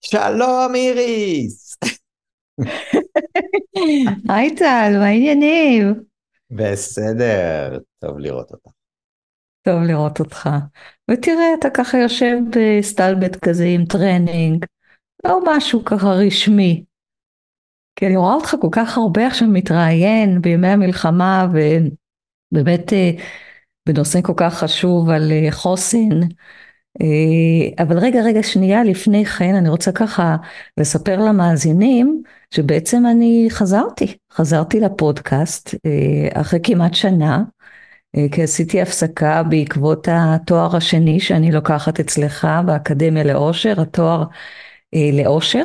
שלום איריס! היי טל, מה העניינים? בסדר, טוב לראות אותך. טוב לראות אותך. ותראה, אתה ככה יושב בסטלבט כזה עם טרנינג, לא משהו ככה רשמי. כי אני רואה אותך כל כך הרבה עכשיו מתראיין בימי המלחמה, ובאמת אה, בנושא כל כך חשוב על אה, חוסן. אה, אבל רגע, רגע, שנייה לפני כן, אני רוצה ככה לספר למאזינים שבעצם אני חזרתי, חזרתי לפודקאסט אה, אחרי כמעט שנה, אה, כי עשיתי הפסקה בעקבות התואר השני שאני לוקחת אצלך באקדמיה לאושר, התואר לאושר,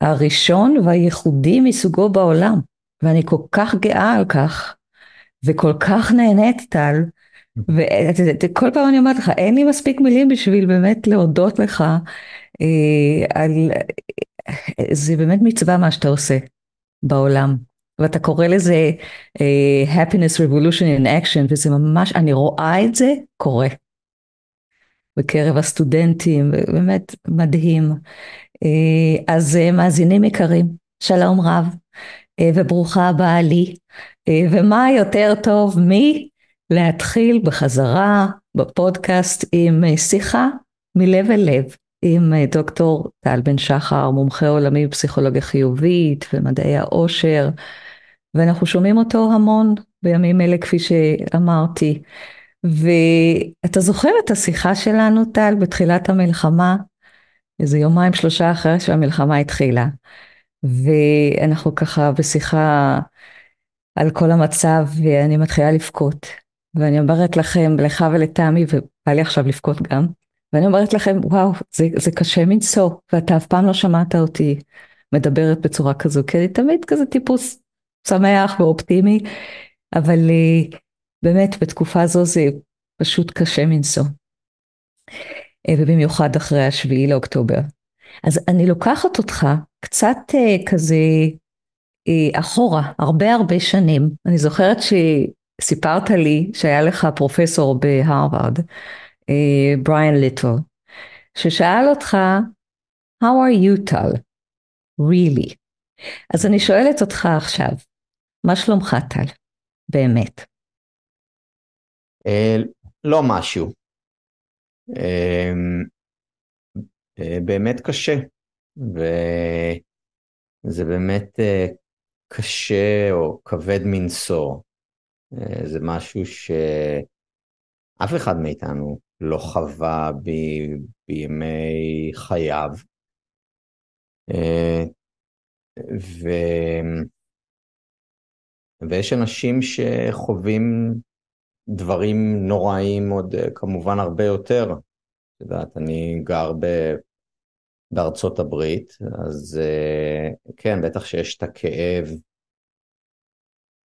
הראשון והייחודי מסוגו בעולם, ואני כל כך גאה על כך, וכל כך נהנית טל, וכל פעם אני אומרת לך, אין לי מספיק מילים בשביל באמת להודות לך אה, על... זה באמת מצווה מה שאתה עושה בעולם. ואתה קורא לזה uh, happiness revolution in action, וזה ממש, אני רואה את זה קורה. בקרב הסטודנטים, באמת מדהים. Uh, אז uh, מאזינים יקרים, שלום רב, uh, וברוכה הבאה לי. Uh, ומה יותר טוב מי להתחיל בחזרה בפודקאסט עם אה, שיחה מלב אל לב עם אה, דוקטור טל בן שחר, מומחה עולמי בפסיכולוגיה חיובית ומדעי העושר, ואנחנו שומעים אותו המון בימים אלה כפי שאמרתי. ואתה זוכר את השיחה שלנו טל בתחילת המלחמה, איזה יומיים שלושה אחרי שהמלחמה התחילה, ואנחנו ככה בשיחה על כל המצב ואני מתחילה לבכות. ואני אומרת לכם, לך ולתמי, ובא לי עכשיו לבכות גם, ואני אומרת לכם, וואו, זה, זה קשה מנשוא, ואתה אף פעם לא שמעת אותי מדברת בצורה כזו, כי אני תמיד כזה טיפוס שמח ואופטימי, אבל אה, באמת בתקופה זו זה פשוט קשה מנשוא. אה, ובמיוחד אחרי השביעי לאוקטובר. אז אני לוקחת אותך קצת אה, כזה אחורה, הרבה הרבה שנים. אני זוכרת ש... סיפרת לי שהיה לך פרופסור בהרווארד, בריאן אה, ליטל, ששאל אותך, How are you טל? really? אז אני שואלת אותך עכשיו, מה שלומך טל? באמת. אה, לא משהו. אה, באמת קשה, וזה באמת קשה או כבד מנשוא. אה, זה משהו שאף אחד מאיתנו לא חווה ב... בימי חייו. אה, ו... ויש אנשים שחווים דברים נוראים עוד אה, כמובן הרבה יותר. את יודעת, אני גר ב... בארצות הברית, אז כן, בטח שיש את הכאב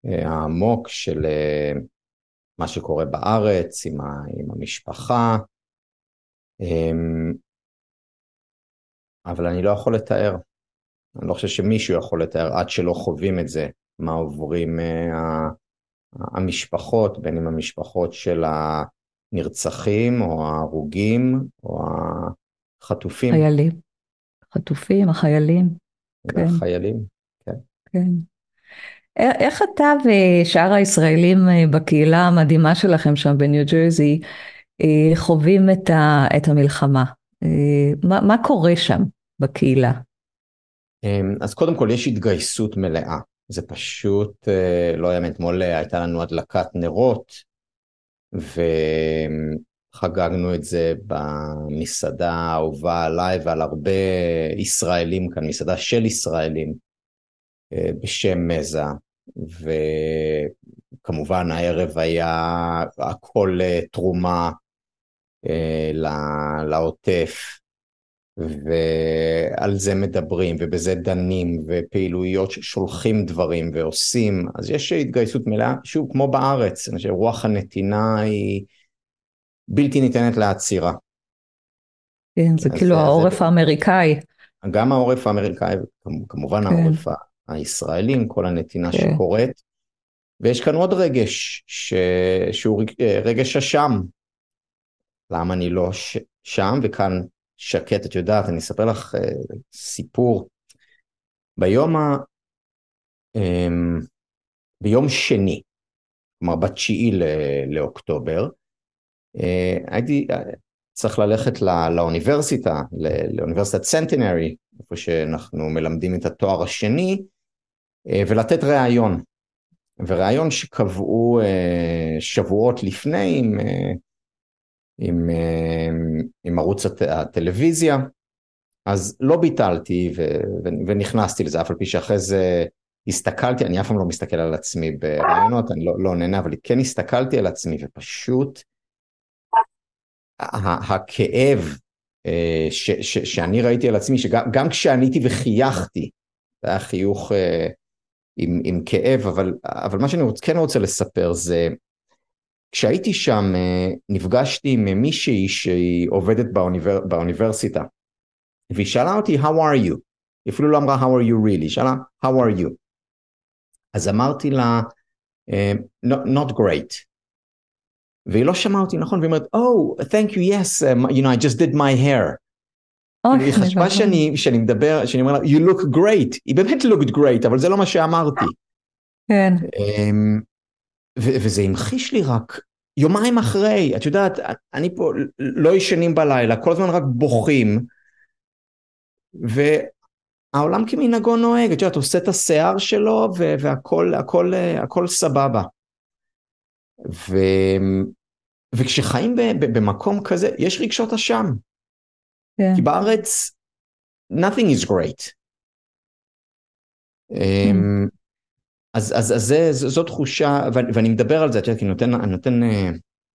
העמוק של אה, מה שקורה בארץ עם, ה, עם המשפחה, אמ, אבל אני לא יכול לתאר. אני לא חושב שמישהו יכול לתאר עד שלא חווים את זה, מה עוברים אה, המשפחות, בין אם המשפחות של הנרצחים או ההרוגים או החטופים. חיילים. חטופים, החיילים. כן. החיילים, כן. כן. איך אתה ושאר הישראלים אה, בקהילה המדהימה שלכם שם בניו ג'רזי אה, חווים את, ה, את המלחמה? אה, מה, מה קורה שם בקהילה? אמ, אז קודם כל יש התגייסות מלאה. זה פשוט, לא יאמן, אתמול הייתה לנו הדלקת נרות, וחגגנו את זה במסעדה האהובה עליי ועל הרבה ישראלים כאן, מסעדה של ישראלים. בשם מזה, וכמובן הערב היה הכל אה, תרומה אה, לעוטף, ועל זה מדברים ובזה דנים ופעילויות ששולחים דברים ועושים אז יש התגייסות מלאה שוב כמו בארץ אני חושב רוח הנתינה היא בלתי ניתנת לעצירה. כן זה כאילו העורף זה... האמריקאי. גם העורף האמריקאי כמובן כן. העורף הישראלים, כל הנתינה כן. שקורית. ויש כאן עוד רגש, ש... שהוא רגש אשם. למה אני לא ש... שם, וכאן שקט, את יודעת, אני אספר לך uh, סיפור. ביום ה... Um, ביום שני, כלומר בתשיעי לאוקטובר, uh, הייתי צריך ללכת לא, לאוניברסיטה, לאוניברסיטת סנטינרי, איפה שאנחנו מלמדים את התואר השני, uh, ולתת ראיון. וראיון שקבעו uh, שבועות לפני עם, uh, עם, עם ערוץ הט, הטלוויזיה, אז לא ביטלתי ו, ו, ונכנסתי לזה, אף על פי שאחרי זה הסתכלתי, אני אף פעם לא מסתכל על עצמי ברעיונות, אני לא, לא נהנה, אבל כן הסתכלתי על עצמי ופשוט הכאב ש, ש, שאני ראיתי על עצמי, שגם כשעניתי וחייכתי, זה היה חיוך עם, עם כאב, אבל, אבל מה שאני כן רוצה לספר זה, כשהייתי שם נפגשתי עם מישהי שהיא עובדת באוניבר, באוניברסיטה, והיא שאלה אותי, How are you? היא אפילו לא אמרה How are you really, היא שאלה How are you? אז אמרתי לה, not great. והיא לא שמעה אותי נכון, והיא אומרת, Oh, thank you, yes, um, you know, I just did my hair. היא חשבה שאני, שאני מדבר, שאני אומר לה, you look great, היא באמת looked great, אבל זה לא מה שאמרתי. כן. Um, וזה המחיש לי רק יומיים אחרי, את יודעת, אני פה לא ישנים בלילה, כל הזמן רק בוכים, והעולם כמנהגו נוהג, את יודעת, עושה את השיער שלו והכל הכל, הכל סבבה. ו... וכשחיים במקום כזה, יש רגשות אשם. Yeah. כן. כי בארץ, nothing is great. Mm. אז, אז, אז זה, זו תחושה, ואני מדבר על זה, את יודעת, כי אני נותן, אני נותן, אה,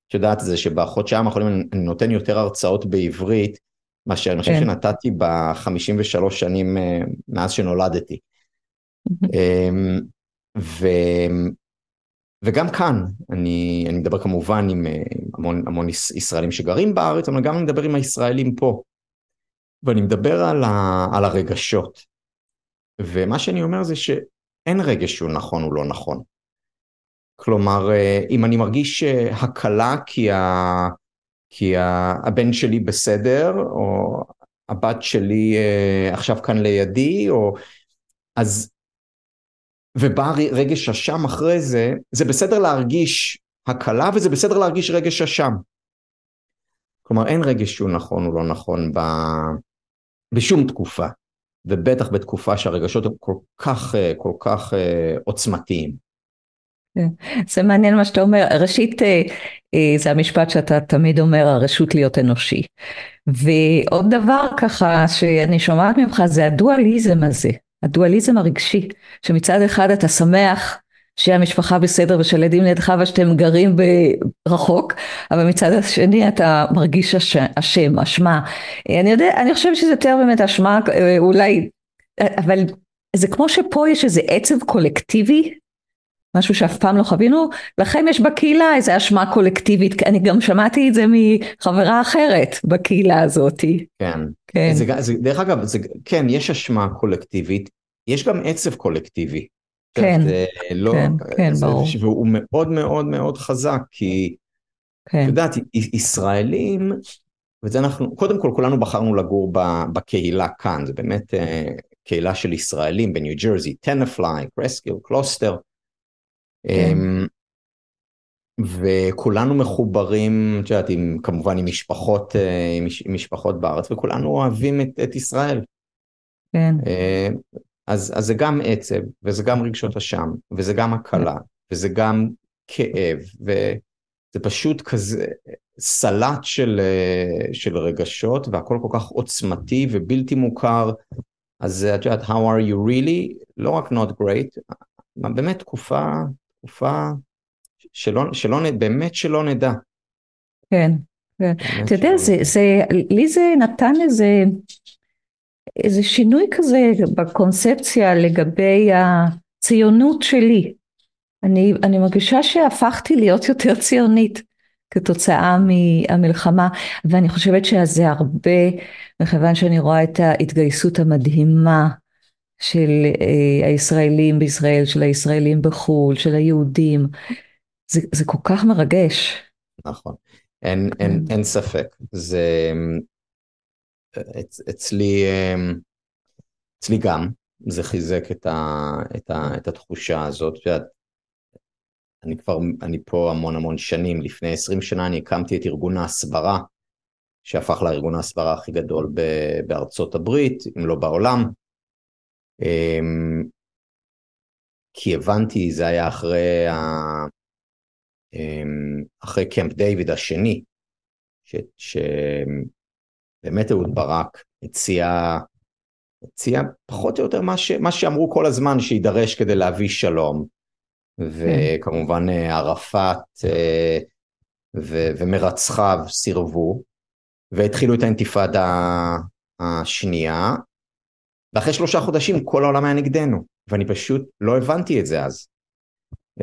את יודעת, זה שבחודשיים האחרונים אני נותן יותר הרצאות בעברית, מה שאני חושב כן. שנתתי ב-53 שנים אה, מאז שנולדתי. אמ, ו... וגם כאן, אני, אני מדבר כמובן עם אה, המון, המון ישראלים שגרים בארץ, אבל גם אני מדבר עם הישראלים פה. ואני מדבר על, ה, על הרגשות. ומה שאני אומר זה שאין רגש שהוא נכון או לא נכון. כלומר, אה, אם אני מרגיש הקלה כי ה... כי הבן שלי בסדר, או הבת שלי אה, עכשיו כאן לידי, או... אז... ובא רגש אשם אחרי זה, זה בסדר להרגיש הקלה וזה בסדר להרגיש רגש אשם. כלומר, אין רגש שהוא נכון או לא נכון ב... בשום תקופה, ובטח בתקופה שהרגשות הם כל כך, אה, כל כך אה, עוצמתיים. כן. זה מעניין מה שאתה אומר, ראשית אה, זה המשפט שאתה תמיד אומר הרשות להיות אנושי. ועוד דבר ככה שאני שומעת ממך זה הדואליזם הזה, הדואליזם הרגשי, שמצד אחד אתה שמח שהמשפחה בסדר ושהילדים לידך ושאתם גרים ברחוק, אבל מצד השני אתה מרגיש אשם, אשמה. אני יודע, אני חושבת שזה יותר באמת אשמה, אה, אולי, אבל זה כמו שפה יש איזה עצב קולקטיבי משהו שאף פעם לא חווינו, לכם יש בקהילה איזה אשמה קולקטיבית, אני גם שמעתי את זה מחברה אחרת בקהילה הזאת. כן, כן. זה, זה, דרך אגב, זה, כן, יש אשמה קולקטיבית, יש גם עצב קולקטיבי. כן, זה לא, כן, כן, זה, ברור. והוא מאוד מאוד מאוד חזק, כי, כן. את יודעת, ישראלים, וזה אנחנו, קודם כל כולנו בחרנו לגור בקהילה כאן, זה באמת אה, קהילה של ישראלים בניו ג'רזי, טנפליי, קרסקיל, קלוסטר. כן. אמ, וכולנו מחוברים, את יודעת, עם, כמובן עם משפחות, אה, עם, משפחות בארץ, וכולנו אוהבים את, את ישראל. כן. אה, אז, אז זה גם עצב, וזה גם רגשות אשם, וזה גם הקלה. וזה גם כאב, וזה פשוט כזה סלט של, אה, של רגשות, והכל כל כך עוצמתי ובלתי מוכר. אז את יודעת, how are you really? לא רק not great, באמת תקופה תקופה שלא, שלא, באמת שלא נדע. כן, כן. אתה יודע, זה, זה, לי זה נתן איזה, איזה שינוי כזה בקונספציה לגבי הציונות שלי. אני, אני מרגישה שהפכתי להיות יותר ציונית כתוצאה מהמלחמה, ואני חושבת שזה הרבה, מכיוון שאני רואה את ההתגייסות המדהימה של אה, הישראלים בישראל, של הישראלים בחו"ל, של היהודים. זה, זה כל כך מרגש. נכון, אין, אין, כן. אין ספק. זה... אצלי, אמ, אצלי גם, זה חיזק את, ה, את, ה, את התחושה הזאת. אני כבר, אני פה המון המון שנים, לפני 20 שנה אני הקמתי את ארגון ההסברה, שהפך לארגון ההסברה הכי גדול בארצות הברית, אם לא בעולם. אמ, כי הבנתי, זה היה אחרי, ה... אמ, אחרי קמפ דיוויד השני, שבאמת אהוד ברק הציע, הציע פחות או יותר מה, ש... מה שאמרו כל הזמן שיידרש כדי להביא שלום. וכמובן אה, ערפאת אה, ו... ומרצחיו סירבו, והתחילו את האינתיפאדה השנייה, ואחרי שלושה חודשים כל העולם היה נגדנו, ואני פשוט לא הבנתי את זה אז.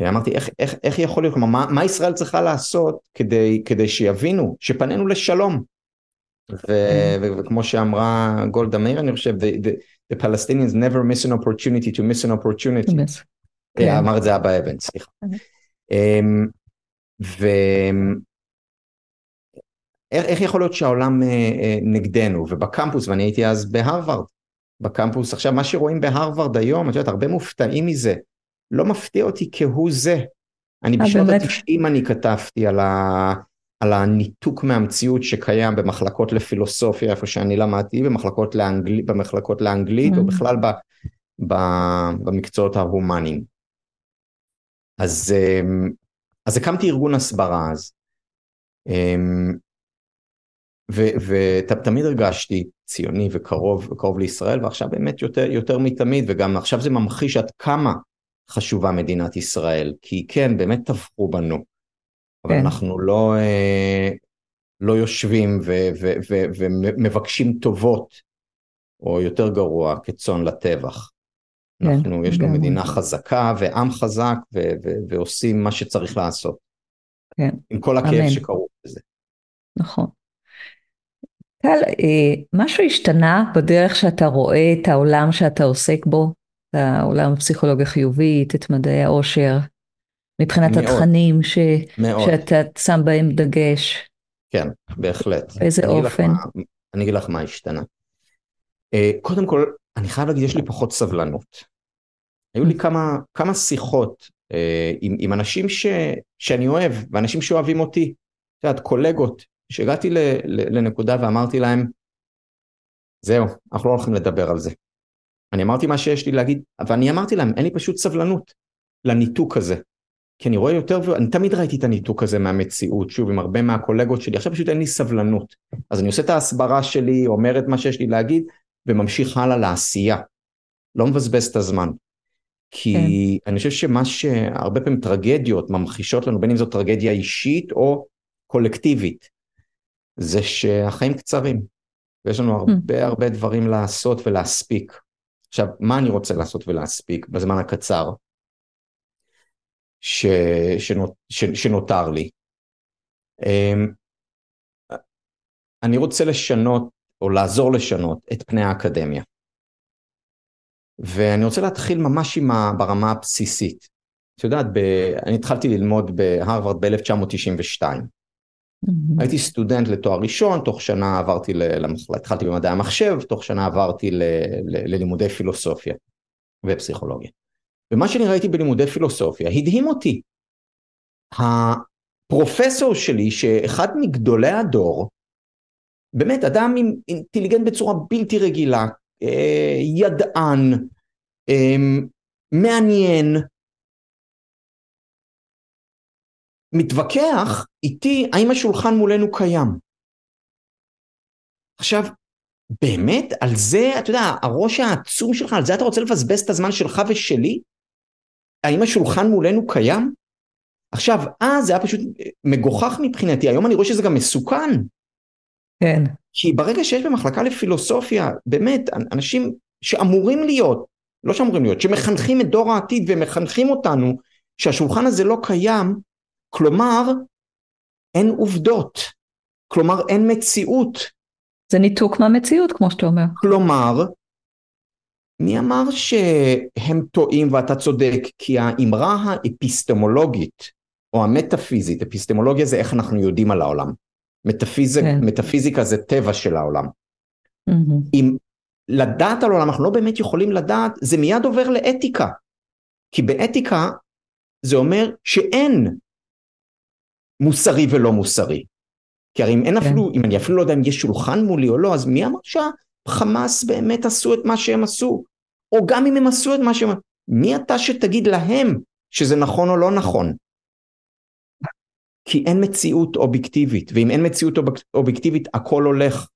אמרתי, איך, איך, איך יכול להיות, כלומר, מה, מה ישראל צריכה לעשות כדי, כדי שיבינו שפנינו לשלום? ו, ו, וכמו שאמרה גולדה מאיר, אני חושב, the, the, the Palestinians never miss an opportunity to miss an opportunity. Yes. כן. אמר את זה אבא אבן, סליחה. אמ, ואיך יכול להיות שהעולם אה, אה, נגדנו, ובקמפוס, ואני הייתי אז בהרווארד, בקמפוס. עכשיו, מה שרואים בהרווארד היום, את יודעת, הרבה מופתעים מזה. לא מפתיע אותי כהוא זה. אני אה, בשנות ה-90 אני כתבתי על, ה, על הניתוק מהמציאות שקיים במחלקות לפילוסופיה, איפה שאני למדתי, במחלקות, לאנגל, במחלקות לאנגלית, או mm. בכלל ב, ב, במקצועות ההומניים. אז, אמ, אז הקמתי ארגון הסברה אז. אמ, ותמיד הרגשתי ציוני וקרוב, וקרוב לישראל, ועכשיו באמת יותר, יותר מתמיד, וגם עכשיו זה ממחיש עד כמה חשובה מדינת ישראל, כי כן, באמת טבחו בנו, אבל כן. אנחנו לא, אה, לא יושבים ומבקשים טובות, או יותר גרוע, כצאן לטבח. כן, אנחנו, יש לנו מדינה חזקה ועם חזק ועושים מה שצריך לעשות. כן. עם כל הכאב שכרוך בזה. נכון. טל, אה, משהו השתנה בדרך שאתה רואה את העולם שאתה עוסק בו, את העולם הפסיכולוגיה חיובית, את מדעי העושר, מבחינת מאוד, התכנים ש... מאוד. שאתה שם בהם דגש. כן, בהחלט. באיזה אני אופן? מה, אני אגיד לך מה השתנה. אה, קודם כל, אני חייב להגיד, יש לי פחות סבלנות. היו לי כמה, כמה שיחות אה, עם, עם אנשים ש, שאני אוהב, ואנשים שאוהבים אותי. את יודעת, קולגות, שהגעתי ל, ל, לנקודה ואמרתי להם, זהו, אנחנו לא הולכים לדבר על זה. אני אמרתי מה שיש לי להגיד, ואני אמרתי להם, אין לי פשוט סבלנות לניתוק הזה. כי אני רואה יותר, ואני תמיד ראיתי את הניתוק הזה מהמציאות, שוב, עם הרבה מהקולגות שלי, עכשיו פשוט אין לי סבלנות. אז אני עושה את ההסברה שלי, אומר את מה שיש לי להגיד, וממשיך הלאה לעשייה. לא מבזבז את הזמן. כי כן. אני חושב שמה שהרבה פעמים טרגדיות ממחישות לנו, בין אם זו טרגדיה אישית או קולקטיבית, זה שהחיים קצרים, ויש לנו הרבה mm. הרבה דברים לעשות ולהספיק. עכשיו, מה אני רוצה לעשות ולהספיק בזמן הקצר ש... שנות... ש... שנותר לי? אמ, אני רוצה לשנות, או לעזור לשנות, את פני האקדמיה. ואני רוצה להתחיל ממש עם ה... ברמה הבסיסית. את יודעת, ב... אני התחלתי ללמוד בהרווארד ב-1992. Mm-hmm. הייתי סטודנט לתואר ראשון, תוך שנה עברתי למחלה, התחלתי במדעי המחשב, תוך שנה עברתי ל... ל... ללימודי פילוסופיה ופסיכולוגיה. ומה שאני ראיתי בלימודי פילוסופיה הדהים אותי. הפרופסור שלי, שאחד מגדולי הדור, באמת אדם עם אינטליגנט בצורה בלתי רגילה, אה, ידען, אה, מעניין, מתווכח איתי האם השולחן מולנו קיים. עכשיו, באמת, על זה, אתה יודע, הראש העצום שלך, על זה אתה רוצה לבזבז את הזמן שלך ושלי? האם השולחן מולנו קיים? עכשיו, אז זה היה פשוט מגוחך מבחינתי, היום אני רואה שזה גם מסוכן. כן. כי ברגע שיש במחלקה לפילוסופיה, באמת, אנשים שאמורים להיות, לא שאמורים להיות, שמחנכים את דור העתיד ומחנכים אותנו, שהשולחן הזה לא קיים, כלומר, אין עובדות, כלומר אין מציאות. זה ניתוק מהמציאות, כמו שאתה אומר. כלומר, מי אמר שהם טועים ואתה צודק? כי האמרה האפיסטמולוגית, או המטאפיזית, אפיסטמולוגיה זה איך אנחנו יודעים על העולם. מטאפיזיק, כן. מטאפיזיקה זה טבע של העולם. Mm-hmm. אם לדעת על עולם, אנחנו לא באמת יכולים לדעת, זה מיד עובר לאתיקה. כי באתיקה זה אומר שאין מוסרי ולא מוסרי. כי הרי אם אין כן. אפילו, אם אני אפילו לא יודע אם יש שולחן מולי או לא, אז מי אמר שהחמאס באמת עשו את מה שהם עשו? או גם אם הם עשו את מה שהם... מי אתה שתגיד להם שזה נכון או לא נכון? כי אין מציאות אובייקטיבית, ואם אין מציאות אובייקטיבית הכל הולך.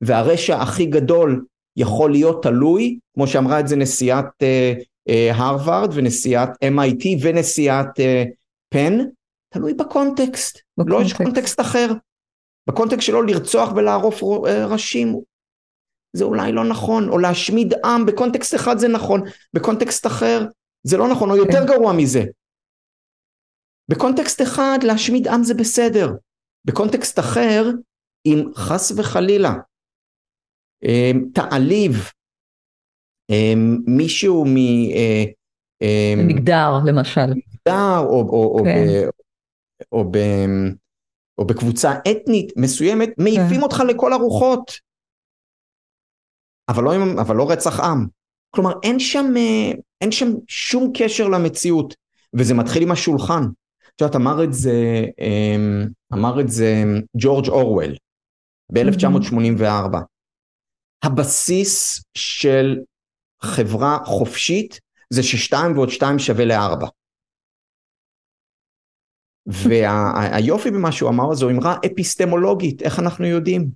והרשע הכי גדול יכול להיות תלוי, כמו שאמרה את זה נשיאת אה, אה, הרווארד ונשיאת MIT ונשיאת אה, פן, תלוי בקונטקסט, בקונטקסט, לא יש קונטקסט אחר. בקונטקסט שלו לרצוח ולערוף אה, ראשים, זה אולי לא נכון, או להשמיד עם, בקונטקסט אחד זה נכון, בקונטקסט אחר זה לא נכון, או יותר כן. גרוע מזה. בקונטקסט אחד להשמיד עם זה בסדר, בקונטקסט אחר, אם חס וחלילה אמ, תעליב אמ, מישהו מ... אה, אמ, מגדר למשל. מגדר או, או, כן. או, או, ב, או בקבוצה אתנית מסוימת, מעיפים כן. אותך לכל הרוחות. אבל לא, אבל לא רצח עם. כלומר אין שם, אה, אין שם שום קשר למציאות, וזה מתחיל עם השולחן. את יודעת, אמר את זה, אמר את זה ג'ורג' אורוול ב-1984. הבסיס של חברה חופשית זה ששתיים ועוד שתיים שווה לארבע. והיופי במה שהוא אמר זו אמרה אפיסטמולוגית, איך אנחנו יודעים?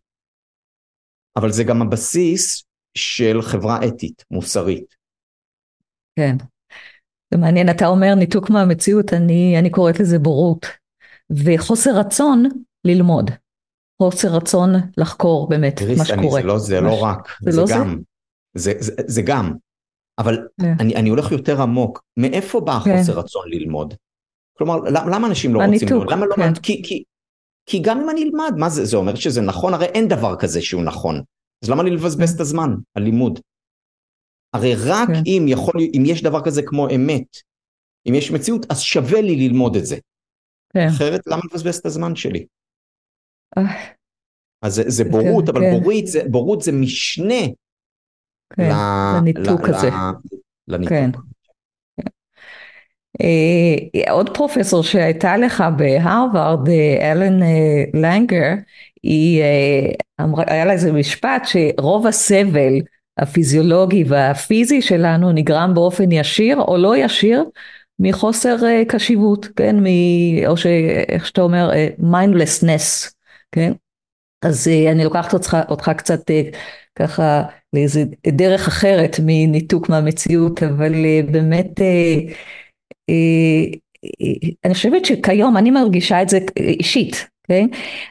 אבל זה גם הבסיס של חברה אתית, מוסרית. כן. זה מעניין, אתה אומר ניתוק מהמציאות, אני, אני קוראת לזה בורות, וחוסר רצון ללמוד. חוסר רצון לחקור באמת תראי, מה שקורה. זה לא, זה לא רק, זה, זה לא גם. זה? זה, זה, זה גם. אבל yeah. כן. אני, אני הולך יותר עמוק. מאיפה בא כן. החוסר yeah. רצון ללמוד? כלומר, למה, למה אנשים לא רוצים ללמוד? למה לא... כן. כי, כי, כי גם אם אני אלמד, מה זה, זה אומר שזה נכון? הרי אין דבר כזה שהוא נכון. אז למה לי לבזבז כן. את הזמן על לימוד? הרי רק כן. אם יכול, אם יש דבר כזה כמו אמת, אם יש מציאות, אז שווה לי ללמוד את זה. כן. אחרת למה לבזבז את הזמן שלי? אז זה, זה בורות, אבל כן. בורית, זה, בורות זה משנה כן, לניתוק הזה. לניתוק. Uh, עוד פרופסור שהייתה לך בהרווארד, אה, אלן uh, לנגר, היא, אמרה, היה לה איזה משפט שרוב הסבל הפיזיולוגי והפיזי שלנו נגרם באופן ישיר או לא ישיר מחוסר קשיבות, כן, מ, או שאיך שאתה אומר, mindlessness, כן? אז אה, אני לוקחת אותך, אותך קצת אה, ככה לאיזה דרך אחרת מניתוק מהמציאות, אבל אה, באמת אני חושבת שכיום אני מרגישה את זה אישית, כן?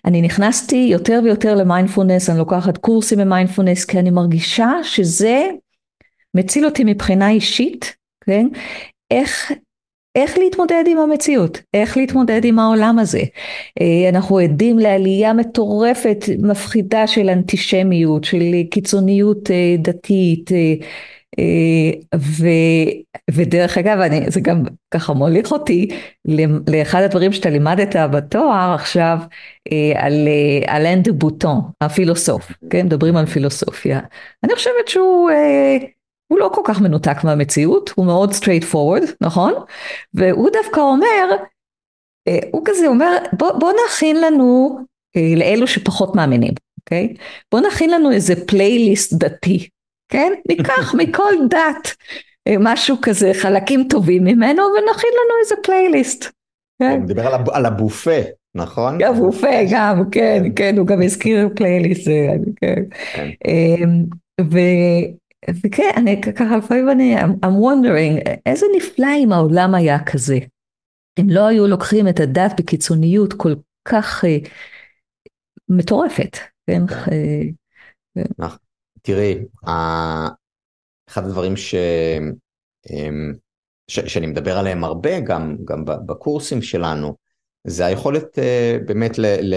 אני נכנסתי יותר ויותר למיינדפולנס, אני לוקחת קורסים במיינדפולנס, כי אני מרגישה שזה מציל אותי מבחינה אישית, כן? איך איך להתמודד עם המציאות, איך להתמודד עם העולם הזה. אה, אנחנו עדים לעלייה מטורפת, מפחידה של אנטישמיות, של קיצוניות אה, דתית, אה, ו, ודרך אגב, אני, זה גם ככה מוליך אותי לאחד הדברים שאתה לימדת בתואר עכשיו, על אלן דה בוטון, הפילוסוף, כן, מדברים על פילוסופיה. אני חושבת שהוא הוא לא כל כך מנותק מהמציאות, הוא מאוד straight forward, נכון? והוא דווקא אומר, אה, הוא כזה אומר, בוא, בוא נכין לנו, אה, לאלו שפחות מאמינים, אוקיי? בוא נכין לנו איזה פלייליסט דתי, כן? ניקח מכל דת אה, משהו כזה, חלקים טובים ממנו, ונכין לנו איזה פלייליסט. כן? הוא מדבר על הבופה. נכון? גם בופה, גם, כן, כן, הוא גם הזכיר פלייליסט, כן. כן. וכן, אני ככה לפעמים אני, I'm wondering, איזה נפלא אם העולם היה כזה. אם לא היו לוקחים את הדת בקיצוניות כל כך uh, מטורפת, כן? Uh, תראי, אחד הדברים ש... אמ, ש... שאני מדבר עליהם הרבה, גם, גם בקורסים שלנו, זה היכולת uh, באמת ל... ל...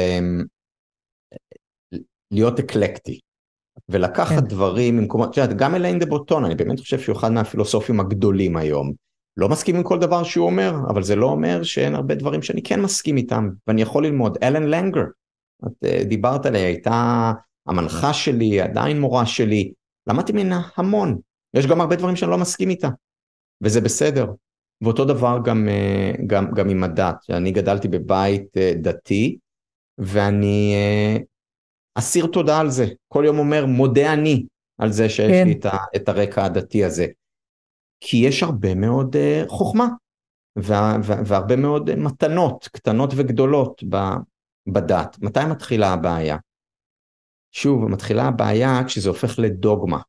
להיות אקלקטי. ולקחת כן. דברים ממקומות, את יודעת, גם אליין דה בוטון, אני באמת חושב שהוא אחד מהפילוסופים הגדולים היום. לא מסכים עם כל דבר שהוא אומר, אבל זה לא אומר שאין הרבה דברים שאני כן מסכים איתם, ואני יכול ללמוד. אלן לנגר, את uh, דיברת עליה, הייתה המנחה שלי, עדיין מורה שלי, למדתי ממנה המון. יש גם הרבה דברים שאני לא מסכים איתה, וזה בסדר. ואותו דבר גם, אה, גם, גם עם הדת. אני גדלתי בבית אה, דתי, ואני אה, אסיר תודה על זה. כל יום אומר, מודה אני על זה שיש כן. לי את, ה, את הרקע הדתי הזה. כי יש הרבה מאוד חוכמה, וה, והרבה מאוד מתנות, קטנות וגדולות בדת. מתי מתחילה הבעיה? שוב, מתחילה הבעיה כשזה הופך לדוגמה.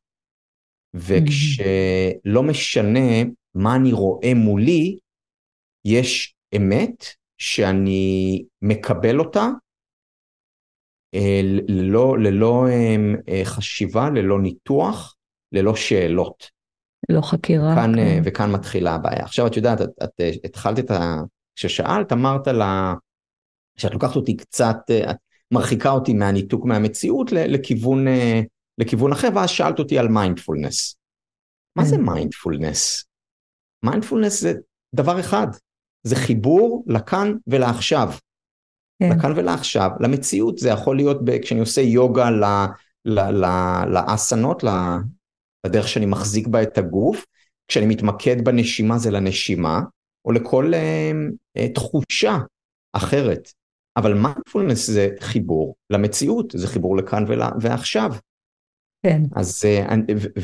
וכשלא משנה מה אני רואה מולי, יש אמת שאני מקבל אותה אה, ללא, ללא אה, אה, חשיבה, ללא ניתוח, ללא שאלות. לא חקירה. כאן, כן. וכאן מתחילה הבעיה. עכשיו את יודעת, את, את התחלת את ה... כששאלת אמרת לה, שאת לוקחת אותי קצת, את מרחיקה אותי מהניתוק מהמציאות לכיוון, לכיוון אחר, ואז שאלת אותי על מיינדפולנס. מה זה מיינדפולנס? כן. מיינדפולנס זה דבר אחד, זה חיבור לכאן ולעכשיו. כן. לכאן ולעכשיו, למציאות, זה יכול להיות ב, כשאני עושה יוגה ל, ל, ל, לאסנות, לדרך שאני מחזיק בה את הגוף, כשאני מתמקד בנשימה זה לנשימה, או לכל אה, אה, תחושה אחרת. אבל מיינדפולנס זה חיבור למציאות, זה חיבור לכאן ועכשיו. כן. אז, אה,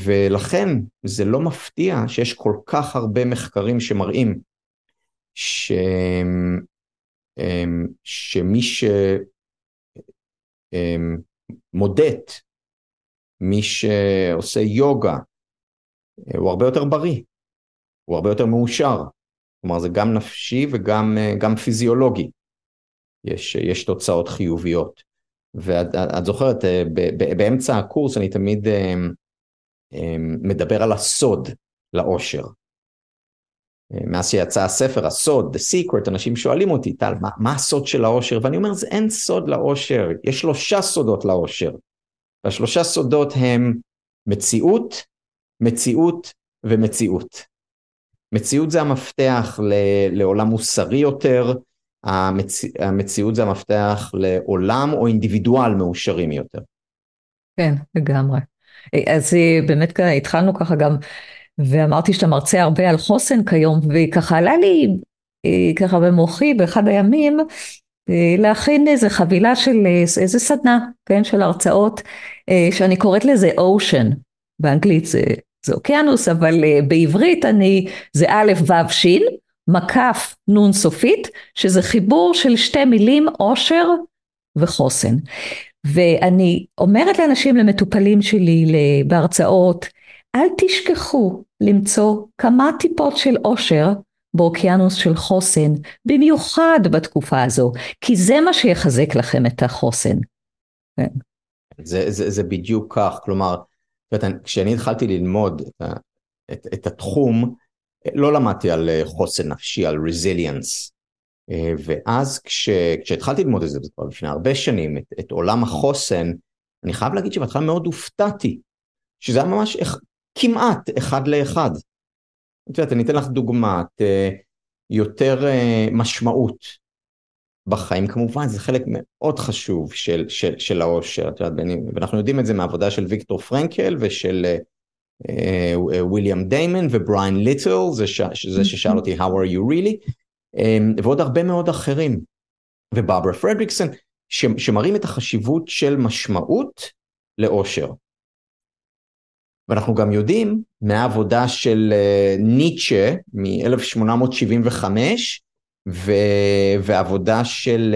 ולכן זה לא מפתיע שיש כל כך הרבה מחקרים שמראים ש, שמי שמודט, מי שעושה יוגה, הוא הרבה יותר בריא, הוא הרבה יותר מאושר. כלומר זה גם נפשי וגם גם פיזיולוגי. יש, יש תוצאות חיוביות. ואת זוכרת, אה, באמצע הקורס אני תמיד אה, אה, מדבר על הסוד לאושר. מאז שיצא הספר, הסוד, The Secret, אנשים שואלים אותי, טל, מה, מה הסוד של האושר? ואני אומר, זה אין סוד לאושר, יש שלושה סודות לאושר. והשלושה סודות הם מציאות, מציאות ומציאות. מציאות זה המפתח לעולם מוסרי יותר, המצ... המציאות זה המפתח לעולם או אינדיבידואל מאושרים יותר. כן, לגמרי. אז אה, באמת התחלנו ככה גם, ואמרתי שאתה מרצה הרבה על חוסן כיום, וככה עלה לי אה, ככה במוחי באחד הימים, אה, להכין איזה חבילה של איזה סדנה, כן, של הרצאות, שאני קוראת לזה אושן, באנגלית זה, זה אוקיינוס, אבל בעברית אני, זה א' ו' ש', מקף נון סופית, שזה חיבור של שתי מילים עושר וחוסן. ואני אומרת לאנשים, למטופלים שלי, בהרצאות, אל תשכחו למצוא כמה טיפות של עושר באוקיינוס של חוסן, במיוחד בתקופה הזו, כי זה מה שיחזק לכם את החוסן. כן. זה, זה, זה בדיוק כך, כלומר, כשאני התחלתי ללמוד את, את, התחום, לא למדתי על אה, חוסן נפשי, על רזיליאנס. אה, ואז כש, כשהתחלתי ללמוד את זה, כבר לפני הרבה שנים, את, את עולם החוסן, אני חייב להגיד שבהתחלה מאוד הופתעתי, שזה היה ממש כמעט אחד לאחד. את יודעת, אני אתן לך דוגמא, את, אה, יותר משמעות בחיים, כמובן זה חלק מאוד חשוב של, של, של העושר, את יודעת, ואנחנו יודעים את זה מהעבודה של ויקטור פרנקל ושל וויליאם דיימן ובריין ליטל, זה, זה ששאל אותי How are you really, אמ, ועוד הרבה מאוד אחרים, ובבררה פרדריקסון, שמראים את החשיבות של משמעות לאושר. ואנחנו גם יודעים מהעבודה של אה, ניטשה מ-1875 ועבודה של,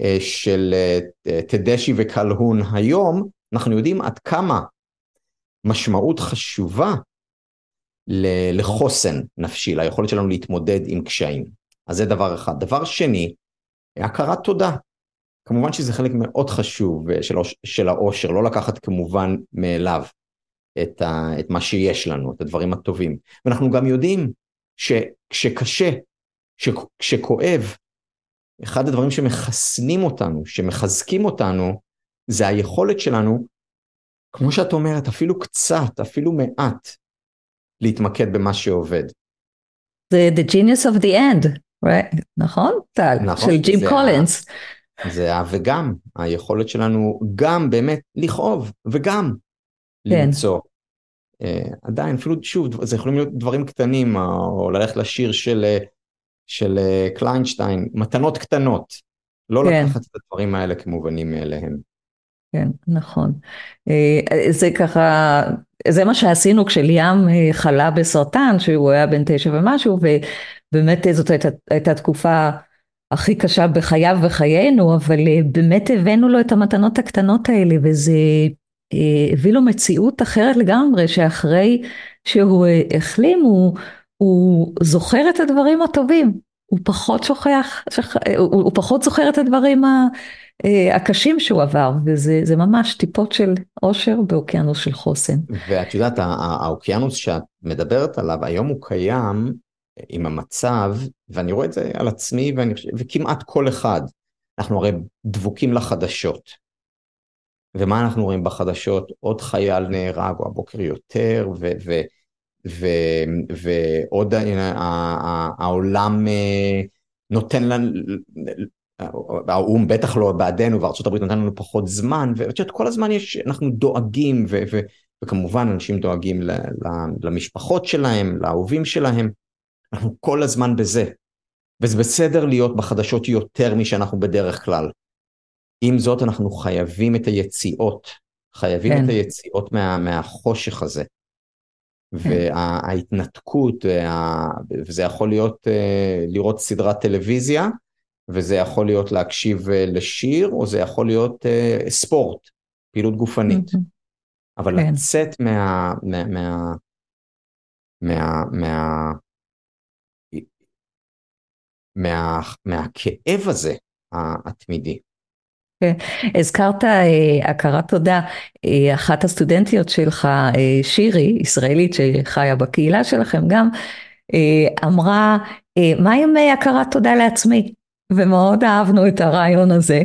אה, של אה, תדשי וקלהון היום, אנחנו יודעים עד כמה משמעות חשובה לחוסן נפשי, ליכולת שלנו להתמודד עם קשיים. אז זה דבר אחד. דבר שני, הכרת תודה. כמובן שזה חלק מאוד חשוב אה, של, של העושר, לא לקחת כמובן מאליו את, ה, את מה שיש לנו, את הדברים הטובים. ואנחנו גם יודעים שכשקשה, כשכואב, אחד הדברים שמחסנים אותנו, שמחזקים אותנו, זה היכולת שלנו כמו שאת אומרת, אפילו קצת, אפילו מעט, להתמקד במה שעובד. זה The Genius of the End, right? נכון? טל, נכון, של ג'ים קולינס. זה הוגם, היכולת שלנו גם באמת לכאוב וגם כן. למצוא. Uh, עדיין, אפילו שוב, זה יכולים להיות דברים קטנים, או ללכת לשיר של, של קליינשטיין, מתנות קטנות. לא כן. לקחת את הדברים האלה כמובנים מאליהם. כן, נכון. אה, זה ככה, זה מה שעשינו כשליאם אה, חלה בסרטן, שהוא היה בן תשע ומשהו, ובאמת זאת הייתה, הייתה תקופה הכי קשה בחייו וחיינו, אבל אה, באמת הבאנו לו את המתנות הקטנות האלה, וזה הביא לו מציאות אחרת לגמרי, שאחרי שהוא החלים, הוא, הוא זוכר את הדברים הטובים, הוא פחות שוכח, שכ... הוא, הוא פחות זוכר את הדברים ה... אה, הקשים שהוא עבר, וזה ממש טיפות של אושר באוקיינוס של חוסן. ואת יודעת, האוקיינוס שאת מדברת עליו, היום הוא קיים עם המצב, ואני רואה את זה על עצמי, ואני, וכמעט כל אחד, אנחנו הרי דבוקים לחדשות. ומה אנחנו רואים בחדשות? עוד חייל נהרג, או הבוקר יותר, ו... ו ועוד העולם אה, נותן לנו, האו"ם בטח לא בעדנו וארצות הברית נתן לנו פחות זמן ואת יודעת כל הזמן יש אנחנו דואגים ו, ו, וכמובן אנשים דואגים ל, ל, למשפחות שלהם לאהובים שלהם אנחנו כל הזמן בזה וזה בסדר להיות בחדשות יותר משאנחנו בדרך כלל. עם זאת אנחנו חייבים את היציאות חייבים כן. את היציאות מה, מהחושך הזה. כן. וההתנתקות וה, וזה יכול להיות אה, לראות סדרת טלוויזיה וזה יכול להיות להקשיב אה, לשיר, או זה יכול להיות uh, ספורט, פעילות גופנית. Mm-hmm. אבל כן. לצאת מה... מה, מה, מה, מה, מה, מהכאב הזה התמידי. כן. הזכרת uh, הכרת תודה, uh, אחת הסטודנטיות שלך, uh, שירי, ישראלית שחיה בקהילה שלכם גם, אמרה, מה עם הכרת תודה לעצמי? ומאוד אהבנו את הרעיון הזה,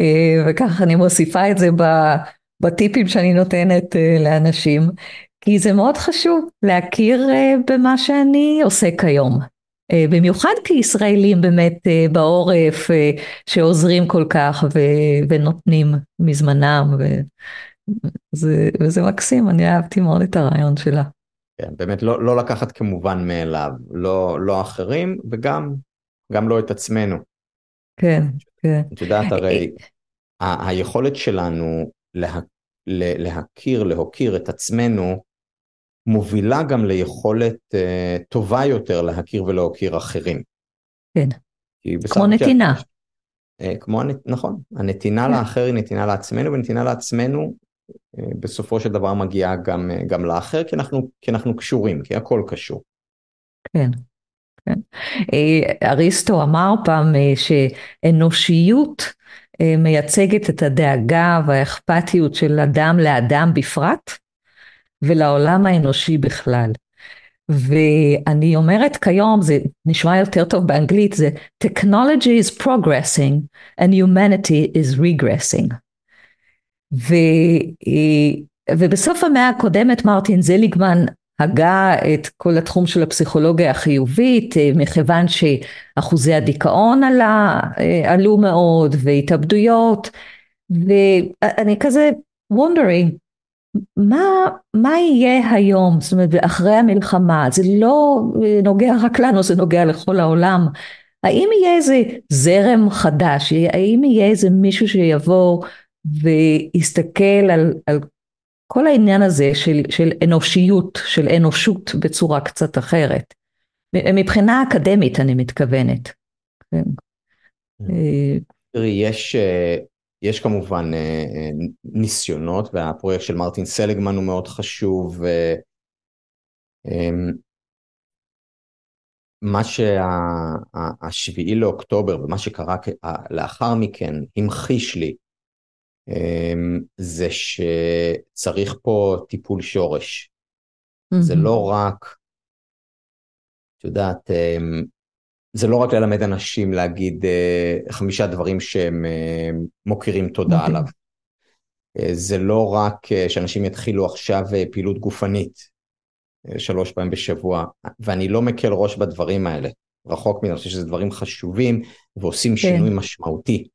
אה, וככה אני מוסיפה את זה בטיפים שאני נותנת אה, לאנשים, כי זה מאוד חשוב להכיר אה, במה שאני עושה כיום. במיוחד כישראלים באמת בעורף שעוזרים כל כך ונותנים מזמנם וזה, וזה מקסים, אני אהבתי מאוד את הרעיון שלה. כן, באמת לא, לא לקחת כמובן מאליו, לא, לא אחרים וגם גם לא את עצמנו. כן, כן. את יודעת הרי, ה- היכולת שלנו לה, להכיר, להוקיר את עצמנו, מובילה גם ליכולת uh, טובה יותר להכיר ולהוקיר אחרים. כן, כמו נתינה. Uh, כמו, נכון, הנתינה כן. לאחר היא נתינה לעצמנו, ונתינה לעצמנו uh, בסופו של דבר מגיעה גם, uh, גם לאחר, כי אנחנו, כי אנחנו קשורים, כי הכל קשור. כן. כן. אה, אריסטו אמר פעם אה, שאנושיות אה, מייצגת את הדאגה והאכפתיות של אדם לאדם בפרט ולעולם האנושי בכלל. ואני אומרת כיום, זה נשמע יותר טוב באנגלית, זה technology is progressing and humanity is regressing. ו, ובסוף המאה הקודמת מרטין זליגמן הגה את כל התחום של הפסיכולוגיה החיובית אה, מכיוון שאחוזי הדיכאון עלה, אה, עלו מאוד והתאבדויות ואני כזה wondering מה, מה יהיה היום, זאת אומרת אחרי המלחמה, זה לא נוגע רק לנו, זה נוגע לכל העולם, האם יהיה איזה זרם חדש, האם יהיה איזה מישהו שיבוא ויסתכל על, על כל העניין הזה של, של אנושיות, של אנושות בצורה קצת אחרת. מבחינה אקדמית אני מתכוונת. כן. תראי, יש, אה, יש כמובן אה, ניסיונות, והפרויקט של מרטין סלגמן הוא מאוד חשוב. אמ, מה שהשביעי לאוקטובר ומה שקרה לאחר מכן המחיש לי אמ, זה שצריך פה טיפול שורש. Mm-hmm. זה לא רק, את יודעת, אמ, זה לא רק ללמד אנשים להגיד אה, חמישה דברים שהם אה, מוקירים תודה. עליו. אה, זה לא רק שאנשים יתחילו עכשיו פעילות גופנית שלוש פעמים בשבוע, ואני לא מקל ראש בדברים האלה, רחוק מזה, אני חושב שזה דברים חשובים ועושים כן. שינוי משמעותי.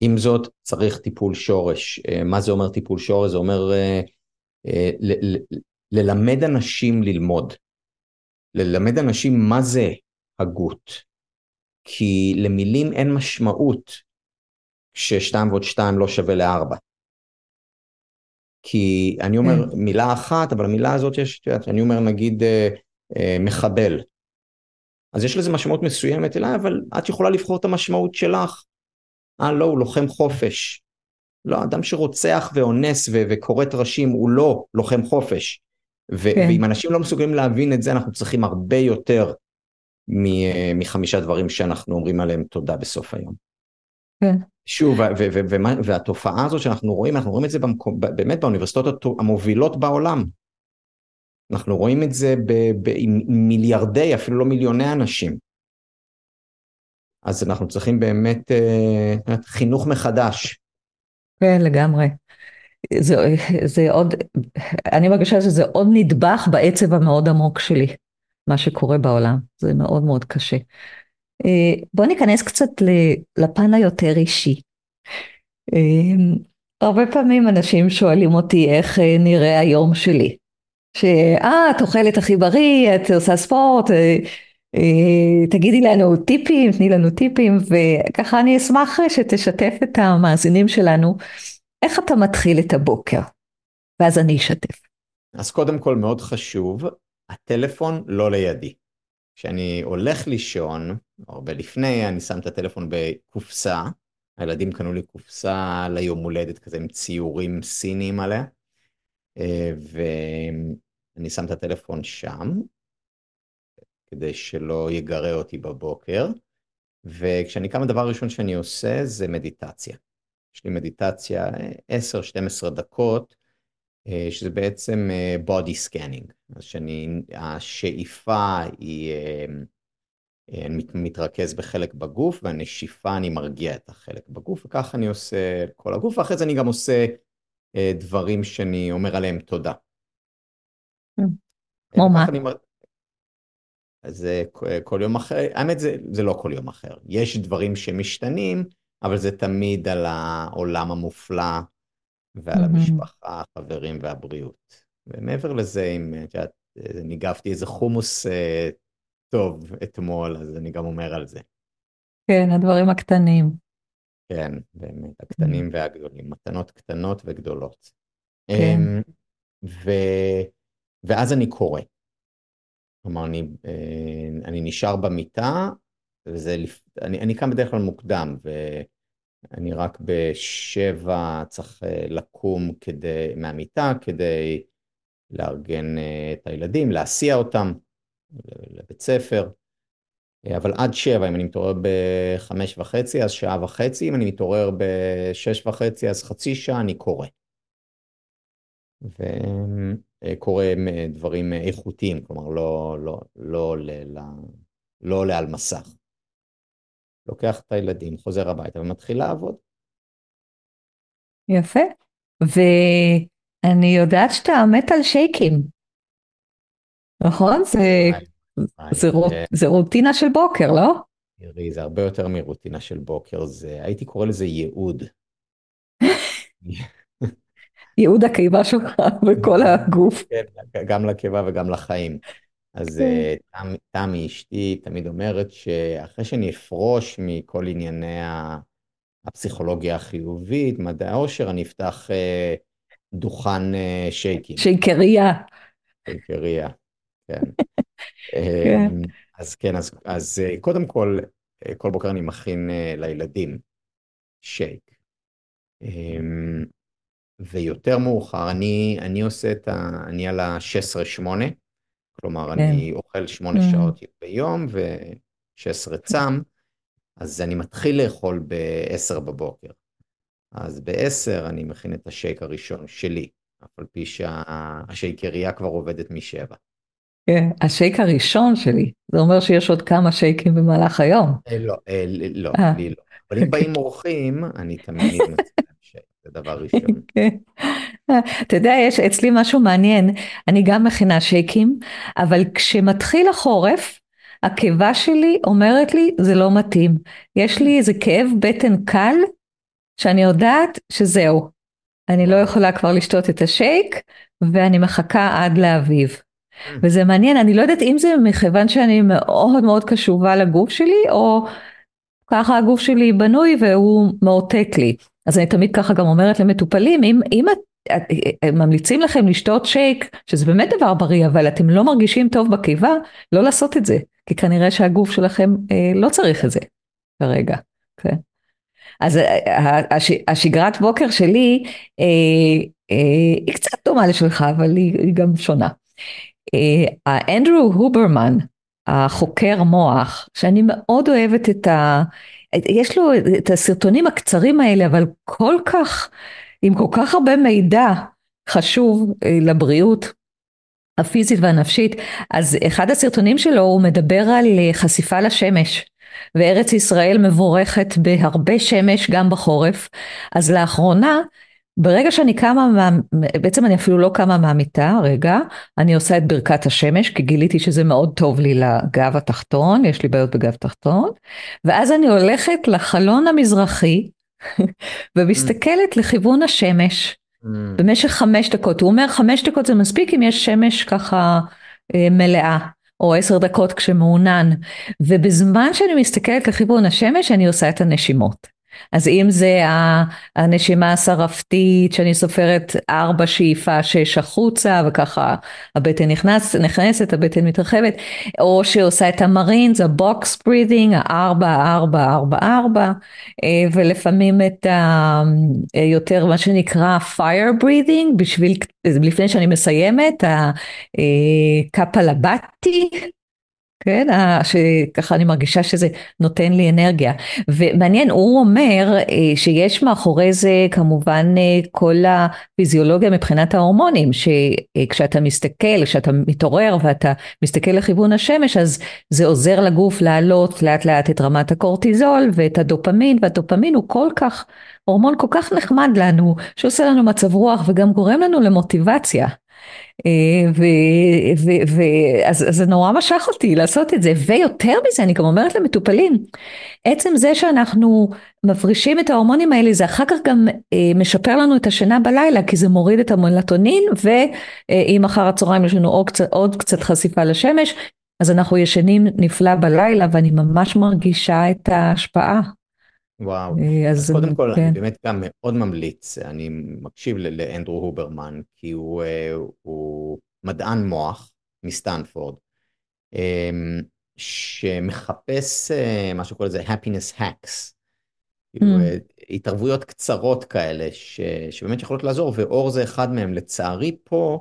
עם זאת, צריך טיפול שורש. מה זה אומר טיפול שורש? זה אומר ללמד אנשים ללמוד. ללמד אנשים מה זה הגות. כי למילים אין משמעות כששתיים ועוד שתיים לא שווה לארבע. כי אני אומר כן. מילה אחת, אבל המילה הזאת יש, אני אומר נגיד אה, אה, מחבל. אז יש לזה משמעות מסוימת אליי, אבל את יכולה לבחור את המשמעות שלך. אה, לא, הוא לוחם חופש. לא, אדם שרוצח ואונס ו- וכורת ראשים הוא לא לוחם חופש. ו- כן. ואם אנשים לא מסוגלים להבין את זה, אנחנו צריכים הרבה יותר מחמישה דברים שאנחנו אומרים עליהם תודה בסוף היום. כן. שוב, ו- ו- ו- והתופעה הזאת שאנחנו רואים, אנחנו רואים את זה במקום, באמת באוניברסיטאות המובילות בעולם. אנחנו רואים את זה עם מיליארדי, אפילו לא מיליוני אנשים. אז אנחנו צריכים באמת אה, חינוך מחדש. כן, לגמרי. זה, זה עוד, אני מרגישה שזה עוד נדבך בעצב המאוד עמוק שלי, מה שקורה בעולם, זה מאוד מאוד קשה. אה, בוא ניכנס קצת לפן היותר אישי. אה, הרבה פעמים אנשים שואלים אותי איך אה, נראה היום שלי. שאה, את אוכלת הכי בריא, את עושה ספורט, תגידי לנו טיפים, תני לנו טיפים, וככה אני אשמח שתשתף את המאזינים שלנו איך אתה מתחיל את הבוקר? ואז אני אשתף. אז קודם כל מאוד חשוב, הטלפון לא לידי. כשאני הולך לישון, הרבה לפני, אני שם את הטלפון בקופסה, הילדים קנו לי קופסה ליום הולדת כזה עם ציורים סיניים עליה, ואני שם את הטלפון שם, כדי שלא יגרה אותי בבוקר, וכשאני קם הדבר הראשון שאני עושה זה מדיטציה. יש לי מדיטציה 10-12 דקות, שזה בעצם אה, body scanning, אז שאני, השאיפה היא, אה, אני מתרכז בחלק בגוף, והנשיפה אני מרגיע את החלק בגוף, וככה אני עושה כל הגוף, ואחרי זה אני גם עושה דברים שאני אומר עליהם תודה. כמו מה? אז כל יום אחר, האמת זה, זה לא כל יום אחר, יש דברים שמשתנים, אבל זה תמיד על העולם המופלא ועל המשפחה, החברים והבריאות. ומעבר לזה, אם את יודעת, ניגבתי איזה חומוס אה, טוב אתמול, אז אני גם אומר על זה. כן, הדברים הקטנים. כן, באמת, הקטנים והגדולים, מתנות קטנות וגדולות. כן. אמ, ו... ואז אני קורא. כלומר, אני, אה, אני נשאר במיטה, וזה, אני, אני קם בדרך כלל מוקדם, ואני רק בשבע צריך אה, לקום כדי, מהמיטה כדי לארגן אה, את הילדים, להסיע אותם לבית ספר. אבל עד שבע, אם אני מתעורר בחמש וחצי, אז שעה וחצי, אם אני מתעורר בשש וחצי, אז חצי שעה אני קורא. וקורא דברים איכותיים, כלומר לא, לא, לא, לא, לא, לא עולה על מסך. לוקח את הילדים, חוזר הביתה ומתחיל לעבוד. יפה. ואני יודעת שאתה מת על שייקים. נכון? זה, זה. זה רוטינה של בוקר, לא? תראי, זה הרבה יותר מרוטינה של בוקר, זה, הייתי קורא לזה ייעוד. ייעוד הקיבה שלך וכל הגוף. כן, גם לקיבה וגם לחיים. אז כן. אה, תמי אשתי תמיד אומרת שאחרי שאני אפרוש מכל ענייני הפסיכולוגיה החיובית, מדעי העושר, אני אפתח אה, דוכן אה, שייקים. שייקריה. שייקריה, כן. כן. אז כן, אז, אז קודם כל, כל בוקר אני מכין לילדים שייק. ויותר מאוחר, אני, אני עושה את ה... אני על ה-16-8. כלומר, כן. אני אוכל שמונה mm. שעות ביום ו-16 צם, אז אני מתחיל לאכול ב-10 בבוקר. אז ב-10 אני מכין את השייק הראשון שלי, אף על פי שהשייקריה כבר עובדת משבע. כן, השייק הראשון שלי, זה אומר שיש עוד כמה שייקים במהלך היום. אה, לא, אה, לא, אה. לי לא. אבל אם באים אורחים, אני תמיד שייק, זה דבר ראשון. כן. אתה יודע, יש אצלי משהו מעניין, אני גם מכינה שייקים, אבל כשמתחיל החורף, הקיבה שלי אומרת לי, זה לא מתאים. יש לי איזה כאב בטן קל, שאני יודעת שזהו, אני לא יכולה כבר לשתות את השייק ואני מחכה עד לאביב. Mm. וזה מעניין, אני לא יודעת אם זה מכיוון שאני מאוד מאוד קשובה לגוף שלי, או ככה הגוף שלי בנוי והוא מאותת לי. אז אני תמיד ככה גם אומרת למטופלים, אם, אם את, ממליצים לכם לשתות שייק, שזה באמת דבר בריא, אבל אתם לא מרגישים טוב בקיבה, לא לעשות את זה, כי כנראה שהגוף שלכם אה, לא צריך את זה כרגע. כן. אז אה, הש, השגרת בוקר שלי אה, אה, היא קצת דומה לשלך, אבל היא, היא גם שונה. אה, אנדרו הוברמן, החוקר מוח, שאני מאוד אוהבת את ה... יש לו את הסרטונים הקצרים האלה, אבל כל כך, עם כל כך הרבה מידע חשוב אה, לבריאות הפיזית והנפשית, אז אחד הסרטונים שלו הוא מדבר על אה, חשיפה לשמש. וארץ ישראל מבורכת בהרבה שמש גם בחורף, אז לאחרונה ברגע שאני קמה, מה, בעצם אני אפילו לא קמה מהמיטה, רגע, אני עושה את ברכת השמש, כי גיליתי שזה מאוד טוב לי לגב התחתון, יש לי בעיות בגב תחתון, ואז אני הולכת לחלון המזרחי, ומסתכלת. לכיוון השמש, mm. במשך חמש דקות. הוא אומר חמש דקות זה מספיק אם יש שמש ככה אה, מלאה. או עשר דקות כשמעונן, ובזמן שאני מסתכלת לכיוון השמש אני עושה את הנשימות. אז אם זה הנשימה השרפתית שאני סופרת ארבע שאיפה שש החוצה וככה הבטן נכנס, נכנסת הבטן מתרחבת או שעושה את ה Marines ה box breathing הארבע ארבע ארבע ארבע אה, ולפעמים את היותר אה, מה שנקרא fire breathing בשביל לפני שאני מסיימת ה cup of tea אה, כן, שככה אני מרגישה שזה נותן לי אנרגיה. ומעניין, הוא אומר אה, שיש מאחורי זה כמובן אה, כל הפיזיולוגיה מבחינת ההורמונים, שכשאתה מסתכל, כשאתה מתעורר ואתה מסתכל לכיוון השמש, אז זה עוזר לגוף להעלות לאט לאט את רמת הקורטיזול ואת הדופמין, והדופמין הוא כל כך, הורמון כל כך נחמד לנו, שעושה לנו מצב רוח וגם גורם לנו למוטיבציה. ואז זה נורא משך אותי לעשות את זה, ויותר מזה אני גם אומרת למטופלים, עצם זה שאנחנו מפרישים את ההורמונים האלה זה אחר כך גם אה, משפר לנו את השינה בלילה כי זה מוריד את המלטונין ואם אחר הצהריים יש לנו עוד קצת, עוד קצת חשיפה לשמש אז אנחנו ישנים נפלא בלילה ואני ממש מרגישה את ההשפעה. וואו, אה, אז, אז קודם כל כן. אני באמת גם מאוד ממליץ, אני מקשיב לאנדרו הוברמן כי הוא, אה, הוא מדען מוח מסטנפורד אמ, שמחפש אה, מה שקורא לזה happiness hacks, כאילו, mm. התערבויות קצרות כאלה ש, שבאמת יכולות לעזור ואור זה אחד מהם לצערי פה,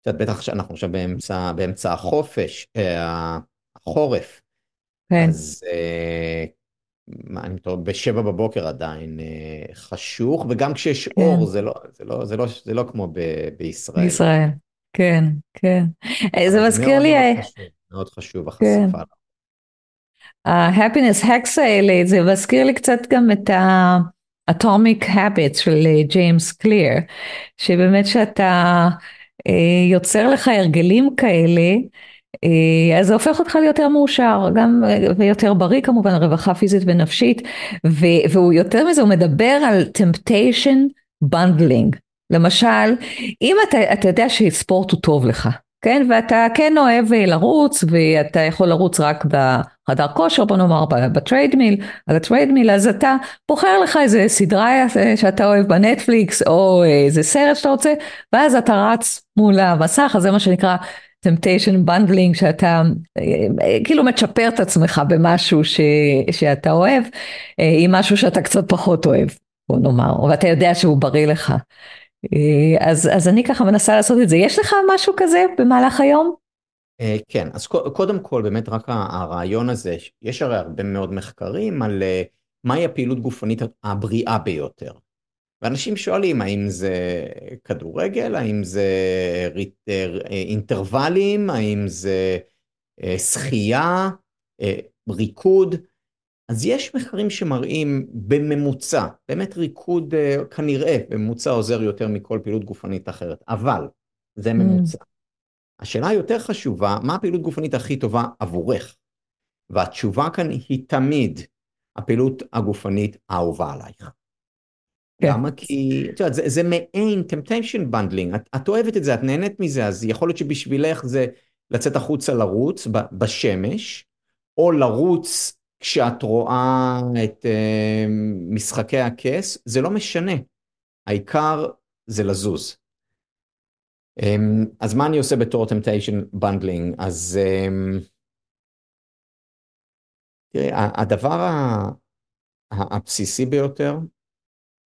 את יודעת בטח שאנחנו עכשיו באמצע, באמצע החופש, החורף, כן. אז מה, אני מתאר, בשבע בבוקר עדיין אה, חשוך, וגם כשיש כן. אור זה לא, זה, לא, זה, לא, זה לא כמו ב, בישראל. בישראל, כן, כן. אה, זה מזכיר לי... מאוד, חשוב, מאוד חשוב החשיפה. ה-happiness hacks האלה, זה מזכיר לי קצת גם את ה-atomic habits של ג'יימס קליר, שבאמת שאתה יוצר לך הרגלים כאלה, אה, אז זה הופך אותך ליותר מאושר, גם ויותר בריא כמובן, רווחה פיזית ונפשית, והוא יותר מזה, הוא מדבר על temptation bundling. למשל, אם אתה, אתה יודע שספורט הוא טוב לך, כן, ואתה כן אוהב לרוץ, ואתה יכול לרוץ רק בחדר כושר, בוא נאמר ב treadmill, על ה treadmill, אז אתה בוחר לך איזה סדרה שאתה אוהב בנטפליקס, או איזה סרט שאתה רוצה, ואז אתה רץ מול המסך, אז זה מה שנקרא temptation bundling שאתה אה, כאילו מצ'פר את עצמך במשהו ש, שאתה אוהב אה, עם משהו שאתה קצת פחות אוהב בוא נאמר ואתה יודע שהוא בריא לך. אה, אז, אז אני ככה מנסה לעשות את זה. יש לך משהו כזה במהלך היום? כן. אז קודם כל באמת רק הרעיון הזה יש הרי הרבה מאוד מחקרים על מהי הפעילות גופנית הבריאה ביותר ואנשים שואלים האם זה כדורגל, האם זה אינטרוולים, האם זה אה, שחייה, אה, ריקוד. אז יש מחקרים שמראים בממוצע, באמת ריקוד אה, כנראה בממוצע עוזר יותר מכל פעילות גופנית אחרת, אבל זה mm. ממוצע. Mm. השאלה היותר חשובה, מה הפעילות גופנית הכי טובה עבורך? והתשובה כאן היא תמיד הפעילות הגופנית האהובה עלייך. כן. למה? כי, את יודעת, זה, מעין temptation bundling, את, אוהבת את זה, את נהנית מזה, אז יכול להיות שבשבילך זה לצאת החוצה לרוץ בשמש, או לרוץ כשאת רואה את uh, משחקי הכס, זה לא משנה, העיקר זה לזוז. Um, אז מה אני עושה בתור temptation bundling? אז um, תראי, הדבר הבסיסי ביותר,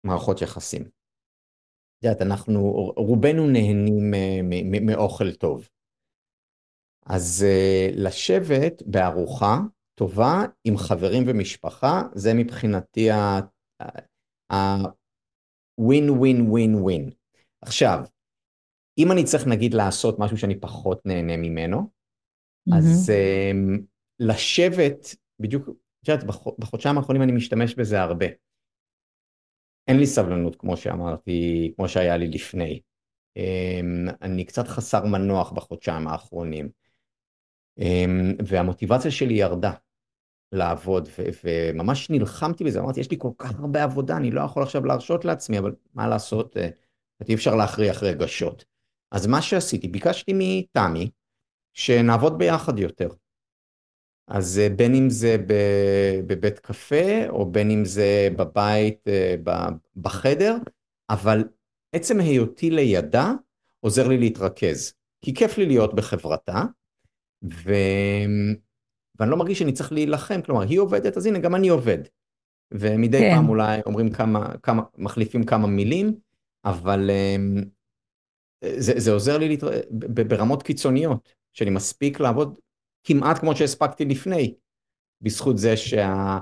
מערכות יחסים. את יודעת, אנחנו, רובנו נהנים מאוכל טוב. אז uh, לשבת בארוחה טובה עם חברים ומשפחה, זה מבחינתי ה-win win win win. עכשיו, אם אני צריך נגיד לעשות משהו שאני פחות נהנה ממנו, mm-hmm. אז um, לשבת, בדיוק, את יודעת, בחודשיים האחרונים אני משתמש בזה הרבה. אין לי סבלנות, כמו שאמרתי, כמו שהיה לי לפני. Um, אני קצת חסר מנוח בחודשיים האחרונים. Um, והמוטיבציה שלי ירדה לעבוד, ו- וממש נלחמתי בזה, אמרתי, יש לי כל כך הרבה עבודה, אני לא יכול עכשיו להרשות לעצמי, אבל מה לעשות, uh, אי אפשר להכריח רגשות. אז מה שעשיתי, ביקשתי מתמי שנעבוד ביחד יותר. אז אה, בין אם זה בבית קפה, או בין אם זה בבית, אה, בחדר, אבל עצם היותי לידה עוזר לי להתרכז. כי כיף לי להיות בחברתה, ו... ואני לא מרגיש שאני צריך להילחם, כלומר, היא עובדת, אז הנה, גם אני עובד. ומדי כן. פעם אולי אומרים כמה, כמה, מחליפים כמה מילים, אבל אמ, זה, זה עוזר לי להתר... ברמות קיצוניות, שאני מספיק לעבוד כמעט כמו שהספקתי לפני, בזכות זה שה...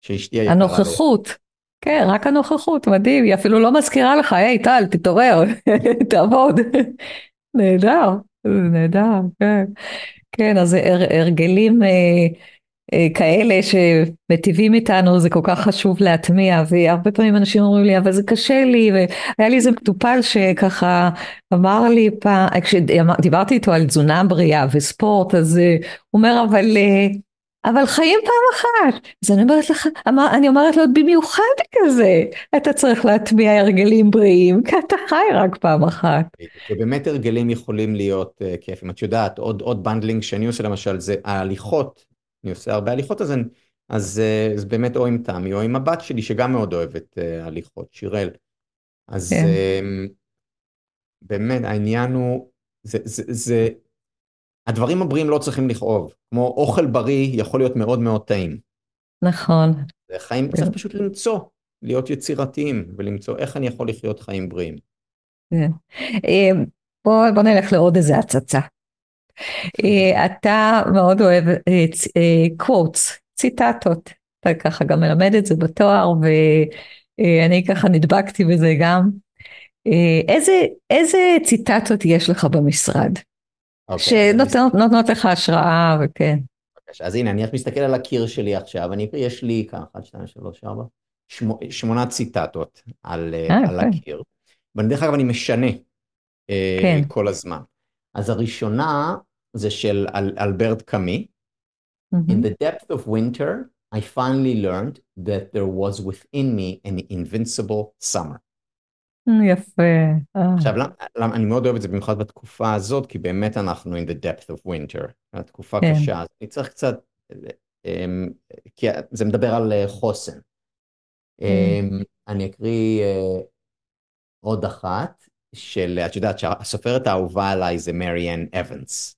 שאשתי היקרה... הנוכחות. כן, רק הנוכחות, מדהים, היא אפילו לא מזכירה לך, היי טל, תתעורר, תעבוד. נהדר, נהדר, כן. כן, אז הר, הרגלים אה, כאלה שמטיבים איתנו זה כל כך חשוב להטמיע והרבה פעמים אנשים אומרים לי אבל זה קשה לי והיה לי איזה מטופל שככה אמר לי פעם כשדיברתי איתו על תזונה בריאה וספורט אז אה, הוא אומר אבל אבל חיים פעם אחת אז אני אומרת לך אמר, אני אומרת לו במיוחד כזה אתה צריך להטמיע הרגלים בריאים כי אתה חי רק פעם אחת. ובאמת הרגלים יכולים להיות uh, כיפים את יודעת עוד עוד bundling שאני עושה למשל זה ההליכות אני עושה הרבה הליכות, אז, אני, אז אה, זה באמת או עם תמי או עם הבת שלי שגם מאוד אוהבת uh, הליכות, שיראל. אז כן. uh, באמת העניין הוא, זה, זה, זה, הדברים הבריאים לא צריכים לכאוב, כמו אוכל בריא יכול להיות מאוד מאוד טעים. נכון. חיים, צריך פשוט למצוא, להיות יצירתיים ולמצוא איך אני יכול לחיות חיים בריאים. כן. בוא, בוא נלך לעוד איזה הצצה. אה, אתה מאוד אוהב קוואטס, אה, ציטטות, אתה ככה גם מלמד את זה בתואר ואני ככה נדבקתי בזה גם. אה, איזה, איזה ציטטות יש לך במשרד? Okay, אוקיי, שנותנות לך השראה וכן. אז הנה, אני מסתכל על הקיר שלי עכשיו, אני, יש לי ככה, 1, 2, 3, 4, שמונה ציטטות על, 아, על okay. הקיר. ודרך אגב, אני משנה כן. כל הזמן. אז הראשונה זה של אל, אלברט קאמי. Mm-hmm. In the depth of winter, I finally learned that there was within me an invincible summer. יפה. עכשיו, למה, למה, אני מאוד אוהב את זה במיוחד בתקופה הזאת, כי באמת אנחנו in the depth of winter, התקופה כן. קשה, אז אני צריך קצת, um, כי זה מדבר על uh, חוסן. Mm. Um, אני אקריא uh, עוד אחת, של, את יודעת שהסופרת האהובה עליי זה מריאן אבנס.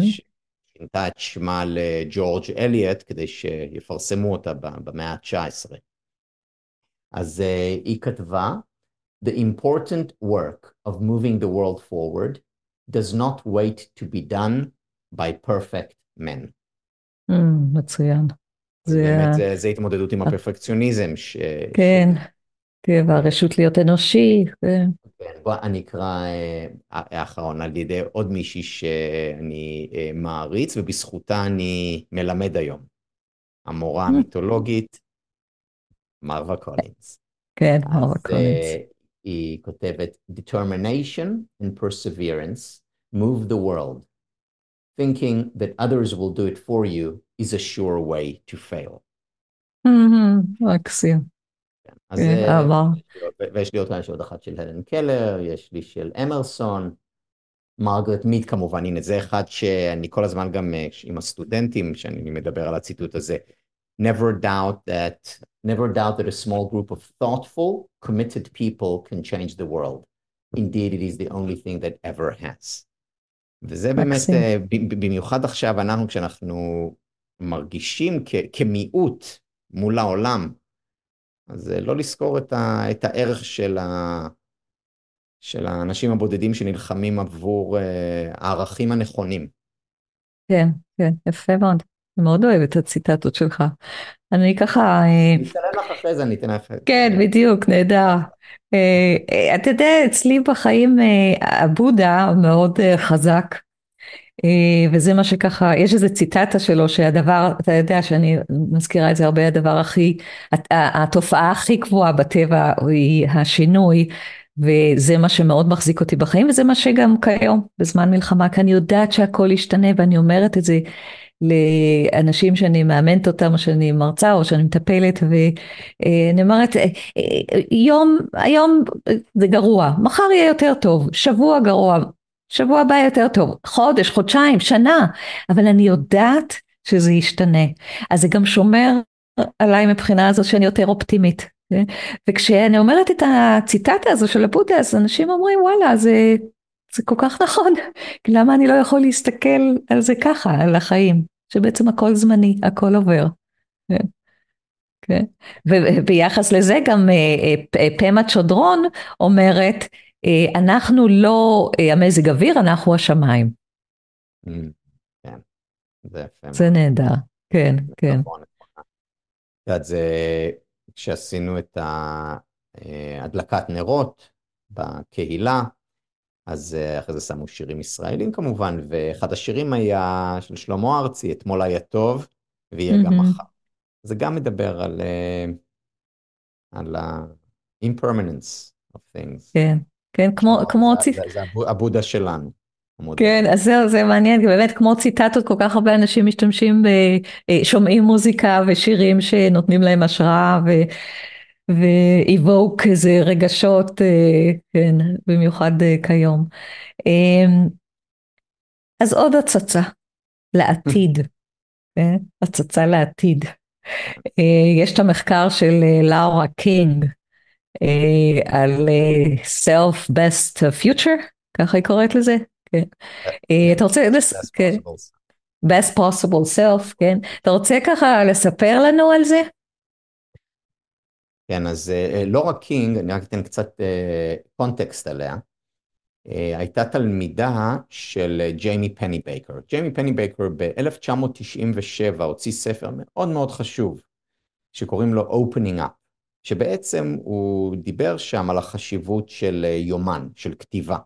ששינתה את שמה לג'ורג' אליוט כדי שיפרסמו אותה במאה ה-19. אז uh, היא כתבה, The important work of moving the world forward does not wait to be done by perfect men. מצוין. זה באמת, זה, זה התמודדות עם הפרפקציוניזם. ש... כן, כן, והרשות להיות אנושי. כן. בוא אני אקרא אה, האחרון על ידי עוד מישהי שאני אה, מעריץ ובזכותה אני מלמד היום. המורה. המיתולוגית מרווה קולינס. כן, מרווה קולינס. היא כותבת determination and perseverance move the world. Thinking that others will do it for you is a sure way to fail. מקסים. אז זה, ויש לי עוד, יש עוד אחת של הלן קלר, יש לי של אמרסון, מרגרט מיד כמובן, הנה זה אחד שאני כל הזמן גם עם הסטודנטים, שאני מדבר על הציטוט הזה, never doubt that, never doubt that a small group of thoughtful, committed people can change the world. Indeed, it is the only thing that ever has. וזה באמת, במיוחד עכשיו אנחנו, כשאנחנו מרגישים כמיעוט מול העולם, אז לא לזכור את, ה, את הערך של, ה, של האנשים הבודדים שנלחמים עבור uh, הערכים הנכונים. כן, כן, יפה מאוד. אני מאוד אוהבת את הציטטות שלך. אני ככה... אה, אני אתן לך אחרי זה, אני אתן לך... כן, בדיוק, נהדר. אה, אתה יודע, אצלי בחיים הבודה מאוד חזק. אה, וזה מה שככה, יש איזה ציטטה שלו שהדבר, אתה יודע שאני מזכירה את זה הרבה, הדבר הכי, התופעה הכי קבועה בטבע היא השינוי, וזה מה שמאוד מחזיק אותי בחיים, וזה מה שגם כיום, בזמן מלחמה, כי אני יודעת שהכל ישתנה, ואני אומרת את זה לאנשים שאני מאמנת אותם, או שאני מרצה, או שאני מטפלת, ואני אומרת, אה, יום, היום זה גרוע, מחר יהיה יותר טוב, שבוע גרוע, שבוע הבא יותר טוב, חודש, חודשיים, שנה, אבל אני יודעת שזה ישתנה. אז זה גם שומר עליי מבחינה הזו שאני יותר אופטימית. כן? וכשאני אומרת את הציטטה הזו של הבודה, אז אנשים אומרים וואלה, זה, זה כל כך נכון, למה אני לא יכול להסתכל על זה ככה, על החיים, שבעצם הכל זמני, הכל עובר. כן? כן? וביחס לזה גם אה, אה, פמה צ'ודרון אומרת, אה, אנחנו לא אה, המזג אוויר, אנחנו השמיים. Mm, כן, זה יפה. זה נהדר, כן, כן. נכון, נכון. את יודעת, זה כשעשינו את אה, הדלקת נרות בקהילה, אז אחרי זה שמו שירים ישראלים כמובן, ואחד השירים היה של שלמה ארצי, אתמול היה טוב, ויהיה גם מחר. זה גם מדבר על, על ה-impermanence of things. כן. כן, כמו, כמו זה, ציט... זה, זה הבודה שלנו. כן, אז זהו, זה מעניין, באמת כמו ציטטות, כל כך הרבה אנשים משתמשים, ב, אה, שומעים מוזיקה ושירים שנותנים להם השראה ו... ואיבוק איזה רגשות, אה, כן, במיוחד אה, כיום. אמ, אז עוד הצצה לעתיד, כן? הצצה לעתיד. יש את המחקר של לאורה קינג, אה, על אה, self best future, ככה היא קוראת לזה, כן. אה, אתה רוצה, כן. best possible self, כן. אתה רוצה ככה לספר לנו על זה? כן, אז לא רק קינג, אני רק אתן קצת context עליה. הייתה תלמידה של ג'יימי פנבייקר. ג'יימי פנבייקר ב-1997 הוציא ספר מאוד מאוד חשוב, שקוראים לו Opening Up. שבעצם הוא דיבר שם על החשיבות של אה, יומן, של כתיבה.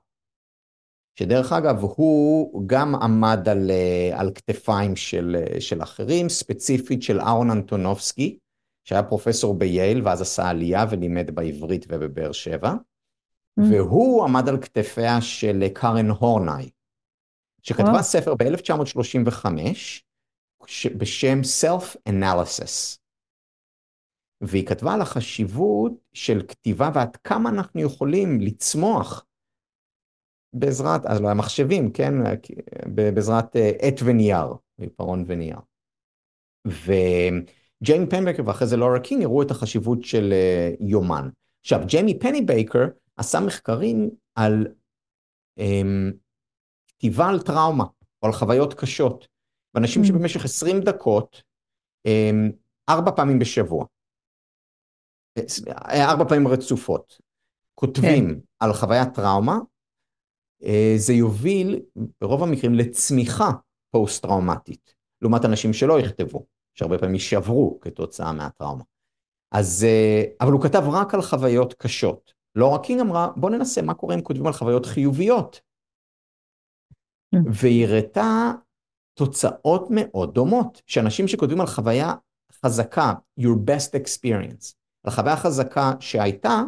שדרך אגב, הוא גם עמד על, אה, על כתפיים של, אה, של אחרים, ספציפית של אהרון אנטונובסקי, שהיה פרופסור בייל ואז עשה עלייה ולימד בעברית ובבאר שבע, mm. והוא עמד על כתפיה של קארן הורנאי, שכתבה ספר ב-1935 בשם Self-Analysis. והיא כתבה על החשיבות של כתיבה ועד כמה אנחנו יכולים לצמוח בעזרת, אז לא המחשבים, כן, בעזרת אה, עט ונייר, עיפרון ונייר. וג'יימי פנבייקר ואחרי זה לורה קינג הראו את החשיבות של אה, יומן. עכשיו, ג'יימי פנבייקר עשה מחקרים על um, כתיבה על טראומה, או על חוויות קשות, ואנשים mm. שבמשך 20 דקות, um, ארבע פעמים בשבוע, ארבע פעמים רצופות, כותבים כן. על חוויית טראומה, אה, זה יוביל ברוב המקרים לצמיחה פוסט-טראומטית, לעומת אנשים שלא יכתבו, שהרבה פעמים יישברו כתוצאה מהטראומה. אז, אה, אבל הוא כתב רק על חוויות קשות. רק קינג אמרה, בוא ננסה מה קורה אם כותבים על חוויות חיוביות. Mm. והיא הראתה תוצאות מאוד דומות, שאנשים שכותבים על חוויה חזקה, your best experience, על חוויה חזקה שהייתה,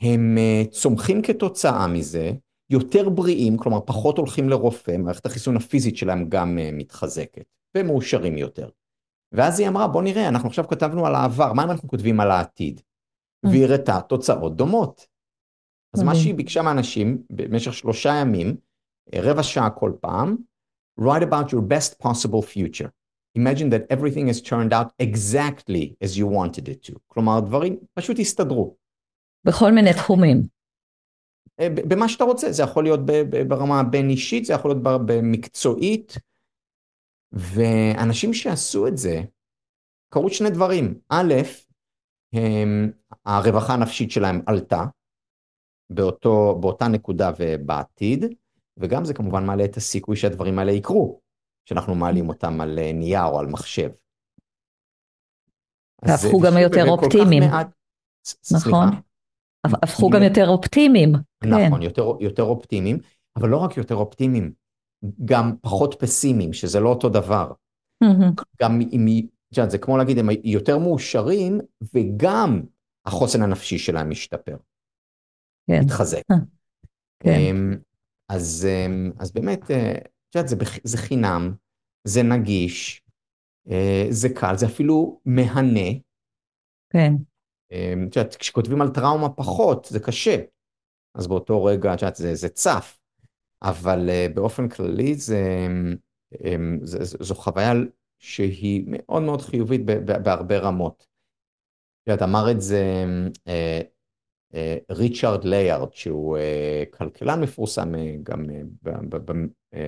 הם אה, צומחים כתוצאה מזה, יותר בריאים, כלומר פחות הולכים לרופא, מערכת החיסון הפיזית שלהם גם אה, מתחזקת, ומאושרים יותר. ואז היא אמרה, בוא נראה, אנחנו עכשיו כתבנו על העבר, מה אם אנחנו כותבים על העתיד? והיא הראתה תוצאות דומות. אז מה. שהיא ביקשה מאנשים במשך שלושה ימים, רבע שעה כל פעם, write about your best possible future. Imagine that everything has turned out exactly as you wanted it to. כלומר, דברים פשוט הסתדרו. בכל מיני תחומים. אה, במה שאתה רוצה, זה יכול להיות ברמה הבין אישית, זה יכול להיות במקצועית, ואנשים שעשו את זה, קרו שני דברים. א', הם, הרווחה הנפשית שלהם עלתה באותו, באותה נקודה ובעתיד, וגם זה כמובן מעלה את הסיכוי שהדברים האלה יקרו, שאנחנו מעלים אותם על אה, נייר או על מחשב. והפכו אה, גם יותר אופטימיים. מעט- ס- נכון. סליחה? הפכו גם יותר אופטימיים. כן. נכון, יותר, יותר אופטימיים, אבל לא רק יותר אופטימיים, גם פחות פסימיים, שזה לא אותו דבר. גם אם, זה כמו להגיד, הם יותר מאושרים, וגם החוסן הנפשי שלהם משתפר, כן. מתחזק. כן. אמ, אז, אמ, אז באמת, אה, את יודעת, זה, זה חינם, זה נגיש, אה, זה קל, זה אפילו מהנה. כן. אמ, את יודעת, כשכותבים על טראומה פחות, זה קשה. אז באותו רגע, את יודעת, זה, זה צף. אבל uh, באופן כללי זה, um, זה, זה, זו חוויה שהיא מאוד מאוד חיובית בהרבה רמות. את יודעת, אמר את זה uh, ריצ'רד ליארד, שהוא כלכלן מפורסם גם uh,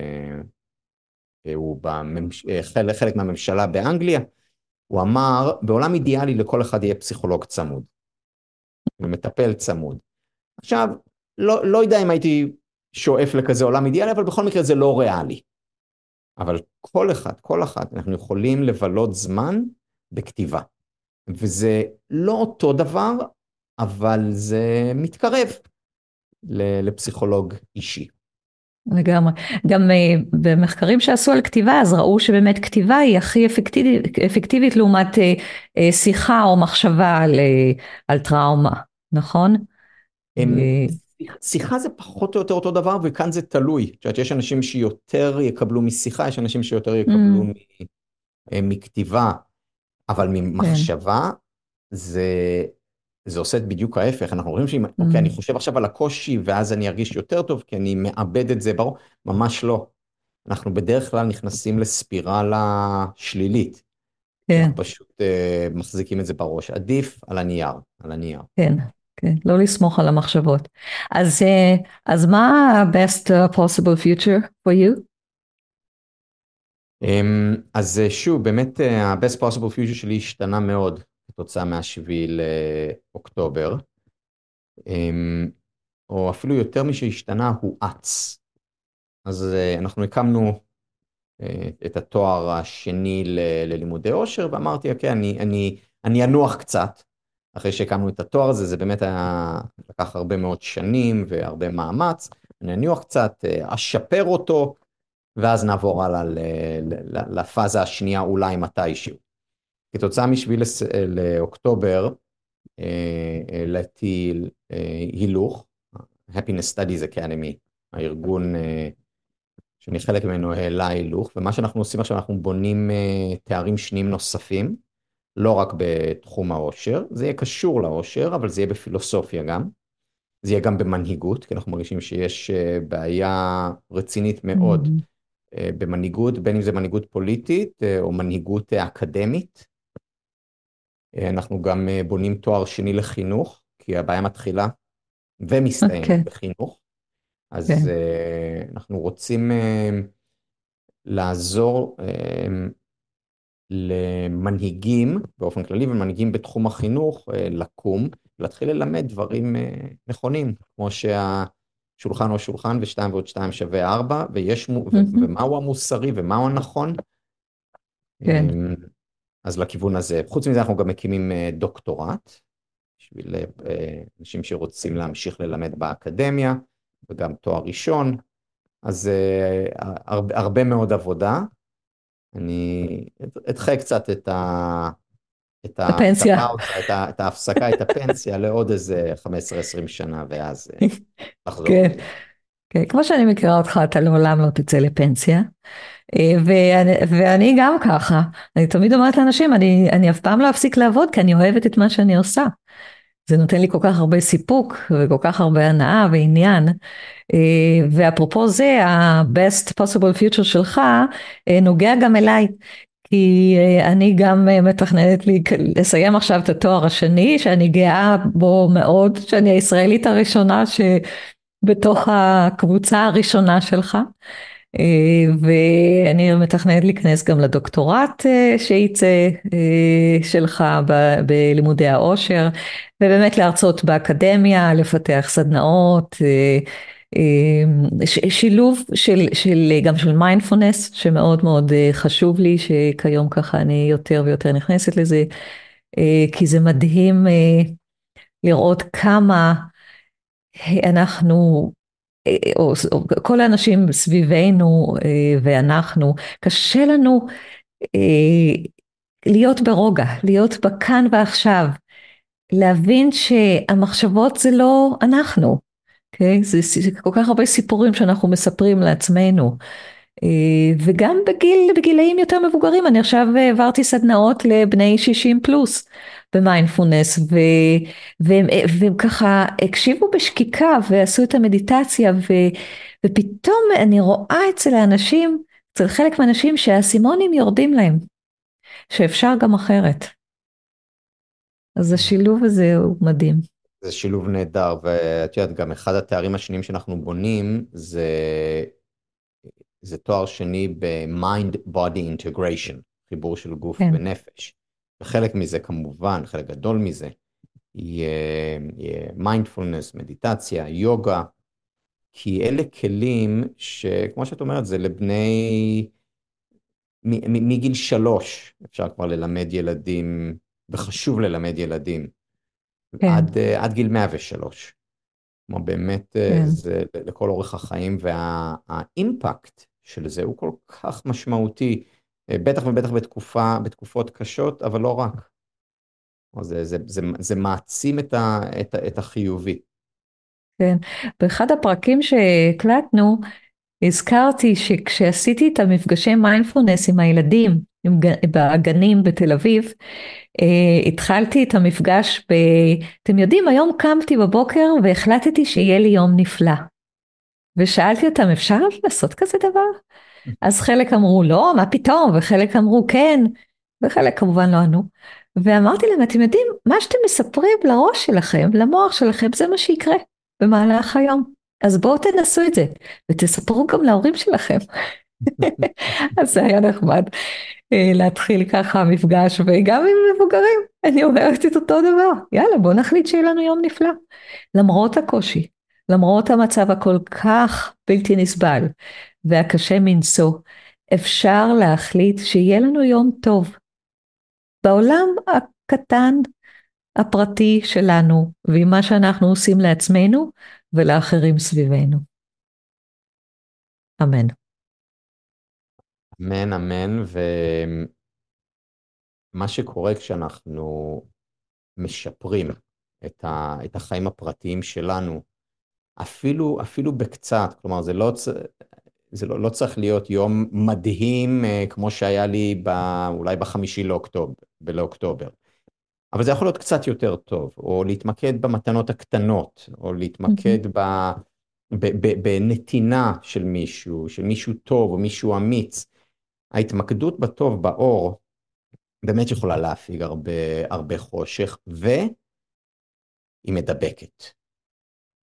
uh, הוא בממש... uh, חלק, מהממשלה באנגליה. הוא אמר, בעולם אידיאלי לכל אחד יהיה פסיכולוג צמוד, ומטפל צמוד. עכשיו, לא, לא יודע אם הייתי שואף לכזה עולם אידיאלי, אבל בכל מקרה זה לא ריאלי. אבל כל אחד, כל אחד, אנחנו יכולים לבלות זמן בכתיבה. וזה לא אותו דבר, אבל זה מתקרב לפסיכולוג אישי. לגמרי. גם uh, במחקרים שעשו על כתיבה, אז ראו שבאמת כתיבה היא הכי אפקטיבית, אפקטיבית לעומת uh, uh, שיחה או מחשבה על, על טראומה, נכון? הם, שיחה זה פחות או יותר אותו דבר, וכאן זה תלוי. את יודעת, יש אנשים שיותר יקבלו משיחה, יש אנשים שיותר יקבלו Mm. מ, מכתיבה, אבל ממחשבה זה, זה עושה בדיוק ההפך. אנחנו רואים שאם, אוקיי, אני חושב עכשיו על הקושי, ואז אני ארגיש יותר טוב, כי אני מאבד את זה, ברור, ממש לא. אנחנו בדרך כלל נכנסים לספירלה שלילית. כן, אנחנו פשוט uh, מחזיקים את זה בראש. עדיף על הנייר, על הנייר. כן, כן, לא לסמוך על המחשבות. אז, uh, אז מה ה-best uh, possible future for you? Um, אז uh, שוב, באמת uh, ה-best possible future שלי השתנה מאוד כתוצאה מהשביעי לאוקטובר. Um, או אפילו יותר משהשתנה, הוא אץ. אז uh, אנחנו הקמנו uh, את התואר השני ל- ללימודי עושר, ואמרתי, אוקיי, אני, אני, אני אנוח קצת. אחרי שהקמנו את התואר הזה, זה באמת היה, לקח הרבה מאוד שנים והרבה מאמץ. אני אנוח קצת, uh, אשפר אותו, ואז נעבור הלאה לפאזה השנייה אולי מתישהו. כתוצאה משביעי לס- לאוקטובר, אה, העליתי אה, הילוך, Happiness Studies Academy, הארגון אה, שאני חלק ממנו העלה הילוך, ומה שאנחנו עושים עכשיו, אנחנו בונים אה, תארים שניים נוספים, לא רק בתחום העושר, זה יהיה קשור לעושר, אבל זה יהיה בפילוסופיה גם. זה יהיה גם במנהיגות, כי אנחנו מרגישים שיש אה, בעיה רצינית מאוד Mm-hmm. אה, במנהיגות, בין אם זה מנהיגות פוליטית אה, או מנהיגות אה, אקדמית. אה, אנחנו גם אה, בונים תואר שני לחינוך, כי הבעיה מתחילה ומסתיימת אוקיי. בחינוך. אז כן. אה, אנחנו רוצים לעזור למנהיגים באופן כללי ומנהיגים בתחום החינוך לקום, להתחיל ללמד דברים נכונים, כמו שהשולחן הוא שולחן ושתיים ועוד שתיים שווה ארבע, ויש, ו- מהמם. ומהו המוסרי ומהו הנכון. כן. אה, אז לכיוון הזה. חוץ מזה אנחנו גם מקימים אה, דוקטורט, בשביל אה, אנשים שרוצים להמשיך ללמד באקדמיה, וגם תואר ראשון, אז אה, הרבה, הרבה מאוד עבודה. אני אדחה קצת את ה... את הפנסיה. את ה- את ההפסקה, את הפנסיה לעוד איזה 15-20 שנה, ואז אה, לחזור. כן. כן, כמו שאני מכירה אותך, אתה לעולם לא תצא לפנסיה. אה, ואני, ואני גם ככה, אני תמיד אומרת לאנשים, אני, אני אף פעם לא אפסיק לעבוד כי אני אוהבת את מה שאני עושה. זה נותן לי כל כך הרבה סיפוק וכל כך הרבה הנאה ועניין. ואפרופו זה, ה-best possible future שלך נוגע גם אליי. כי אני גם מתכננת לי לסיים עכשיו את התואר השני, שאני גאה בו מאוד, שאני הישראלית הראשונה שבתוך הקבוצה הראשונה שלך. ואני מתכננת להיכנס גם לדוקטורט שייצא שלך בלימודי העושר, ובאמת להרצות באקדמיה, לפתח סדנאות. שילוב של, של גם של מיינדפולנס שמאוד מאוד חשוב לי שכיום ככה אני יותר ויותר נכנסת לזה כי זה מדהים לראות כמה אנחנו או, או כל האנשים סביבנו ואנחנו קשה לנו להיות ברוגע להיות בכאן ועכשיו להבין שהמחשבות זה לא אנחנו Okay, אוקיי? זה, זה כל כך הרבה סיפורים שאנחנו מספרים לעצמנו. אה, וגם בגיל, בגילאים יותר מבוגרים, אני עכשיו העברתי סדנאות לבני 60 פלוס במיינדפולנס, והם, והם ככה הקשיבו בשקיקה ועשו את המדיטציה, ו, ופתאום אני רואה אצל האנשים, אצל חלק מהאנשים שהאסימונים יורדים להם, שאפשר גם אחרת. אז השילוב הזה הוא מדהים. זה שילוב נהדר, ואת יודעת, גם אחד התארים השניים שאנחנו בונים זה, זה תואר שני ב-mind body integration, חיבור של גוף כן. ונפש. וחלק מזה כמובן, חלק גדול מזה, יהיה, מיינדפולנס, מדיטציה, יוגה, כי אלה כלים שכמו שאת אומרת, זה לבני, מגיל שלוש אפשר כבר ללמד ילדים, וחשוב ללמד ילדים. כן. עד, עד גיל 103. כלומר באמת אה, כן. זה לכל אורך החיים והאימפקט וה, של זה הוא כל כך משמעותי, בטח ובטח בתקופה, בתקופות קשות, אבל לא רק. זה, זה, זה, זה מעצים את, ה, את, את החיובי. כן, באחד הפרקים שהקלטנו הזכרתי שכשעשיתי את המפגשי מיינדפולנס עם הילדים בגנים בתל אביב, Uh, התחלתי את המפגש ב... אתם יודעים, היום קמתי בבוקר והחלטתי שיהיה לי יום נפלא. ושאלתי אותם, אפשר לעשות כזה דבר? אז חלק אמרו לא, מה פתאום? וחלק אמרו כן, וחלק כמובן לא ענו. ואמרתי להם, אתם יודעים, מה שאתם מספרים לראש שלכם, למוח שלכם, זה מה שיקרה במהלך היום. אז בואו תנסו את זה, ותספרו גם להורים שלכם. אז זה היה נחמד. אה, להתחיל ככה מפגש וגם עם מבוגרים אני אומרת את אותו דבר יאללה בוא נחליט שיהיה לנו יום נפלא למרות הקושי למרות המצב הכל כך בלתי נסבל והקשה מנשוא אפשר להחליט שיהיה לנו יום טוב בעולם הקטן הפרטי שלנו ועם מה שאנחנו עושים לעצמנו ולאחרים סביבנו. אמן. אמן, אמן, ומה שקורה כשאנחנו משפרים את, ה... את החיים הפרטיים שלנו, אפילו, אפילו בקצת, כלומר זה לא, זה לא, לא צריך להיות יום מדהים אה, כמו שהיה לי ב, אולי בחמישי לאוקטובר, לאוקטובר, אבל זה יכול להיות קצת יותר טוב, או להתמקד במתנות הקטנות, או להתמקד ב, ב, ב, בנתינה של מישהו, של מישהו טוב או מישהו אמיץ. ההתמקדות בטוב, באור, באמת יכולה להפיג הרבה, הרבה חושך, והיא מדבקת.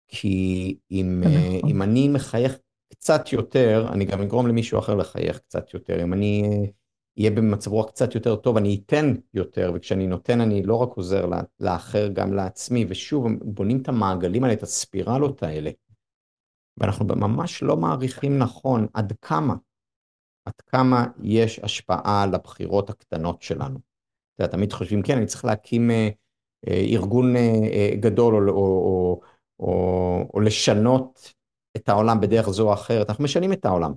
כי אם, נכון. אם אני מחייך קצת יותר, אני גם אגרום למישהו אחר לחייך קצת יותר. אם אני אהיה במצב רוח קצת יותר טוב, אני אתן יותר, וכשאני נותן אני לא רק עוזר לאחר, גם לעצמי, ושוב, בונים את המעגלים האלה, את הספירלות האלה. ואנחנו ממש לא מעריכים נכון עד כמה עד כמה יש השפעה לבחירות הקטנות שלנו. אתה יודע, תמיד חושבים, כן, אני צריך להקים אה, אה, ארגון אה, אה, גדול או, או, או, או, או לשנות את העולם בדרך זו או אחרת. אנחנו משנים את העולם,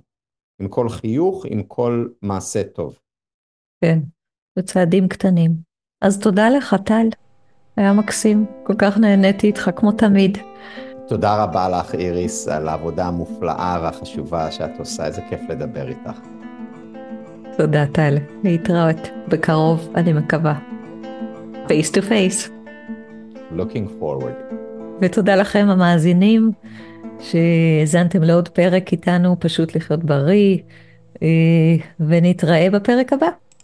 עם כל חיוך, עם כל מעשה טוב. כן, בצעדים קטנים. אז תודה לך, טל. היה מקסים, כל כך נהניתי איתך כמו תמיד. תודה רבה לך, איריס, על העבודה המופלאה והחשובה שאת עושה. איזה כיף לדבר איתך. תודה טל, להתראות בקרוב, אני מקווה. face to face. looking forward. ותודה לכם המאזינים שהאזנתם לעוד פרק איתנו, פשוט לחיות בריא, ונתראה בפרק הבא.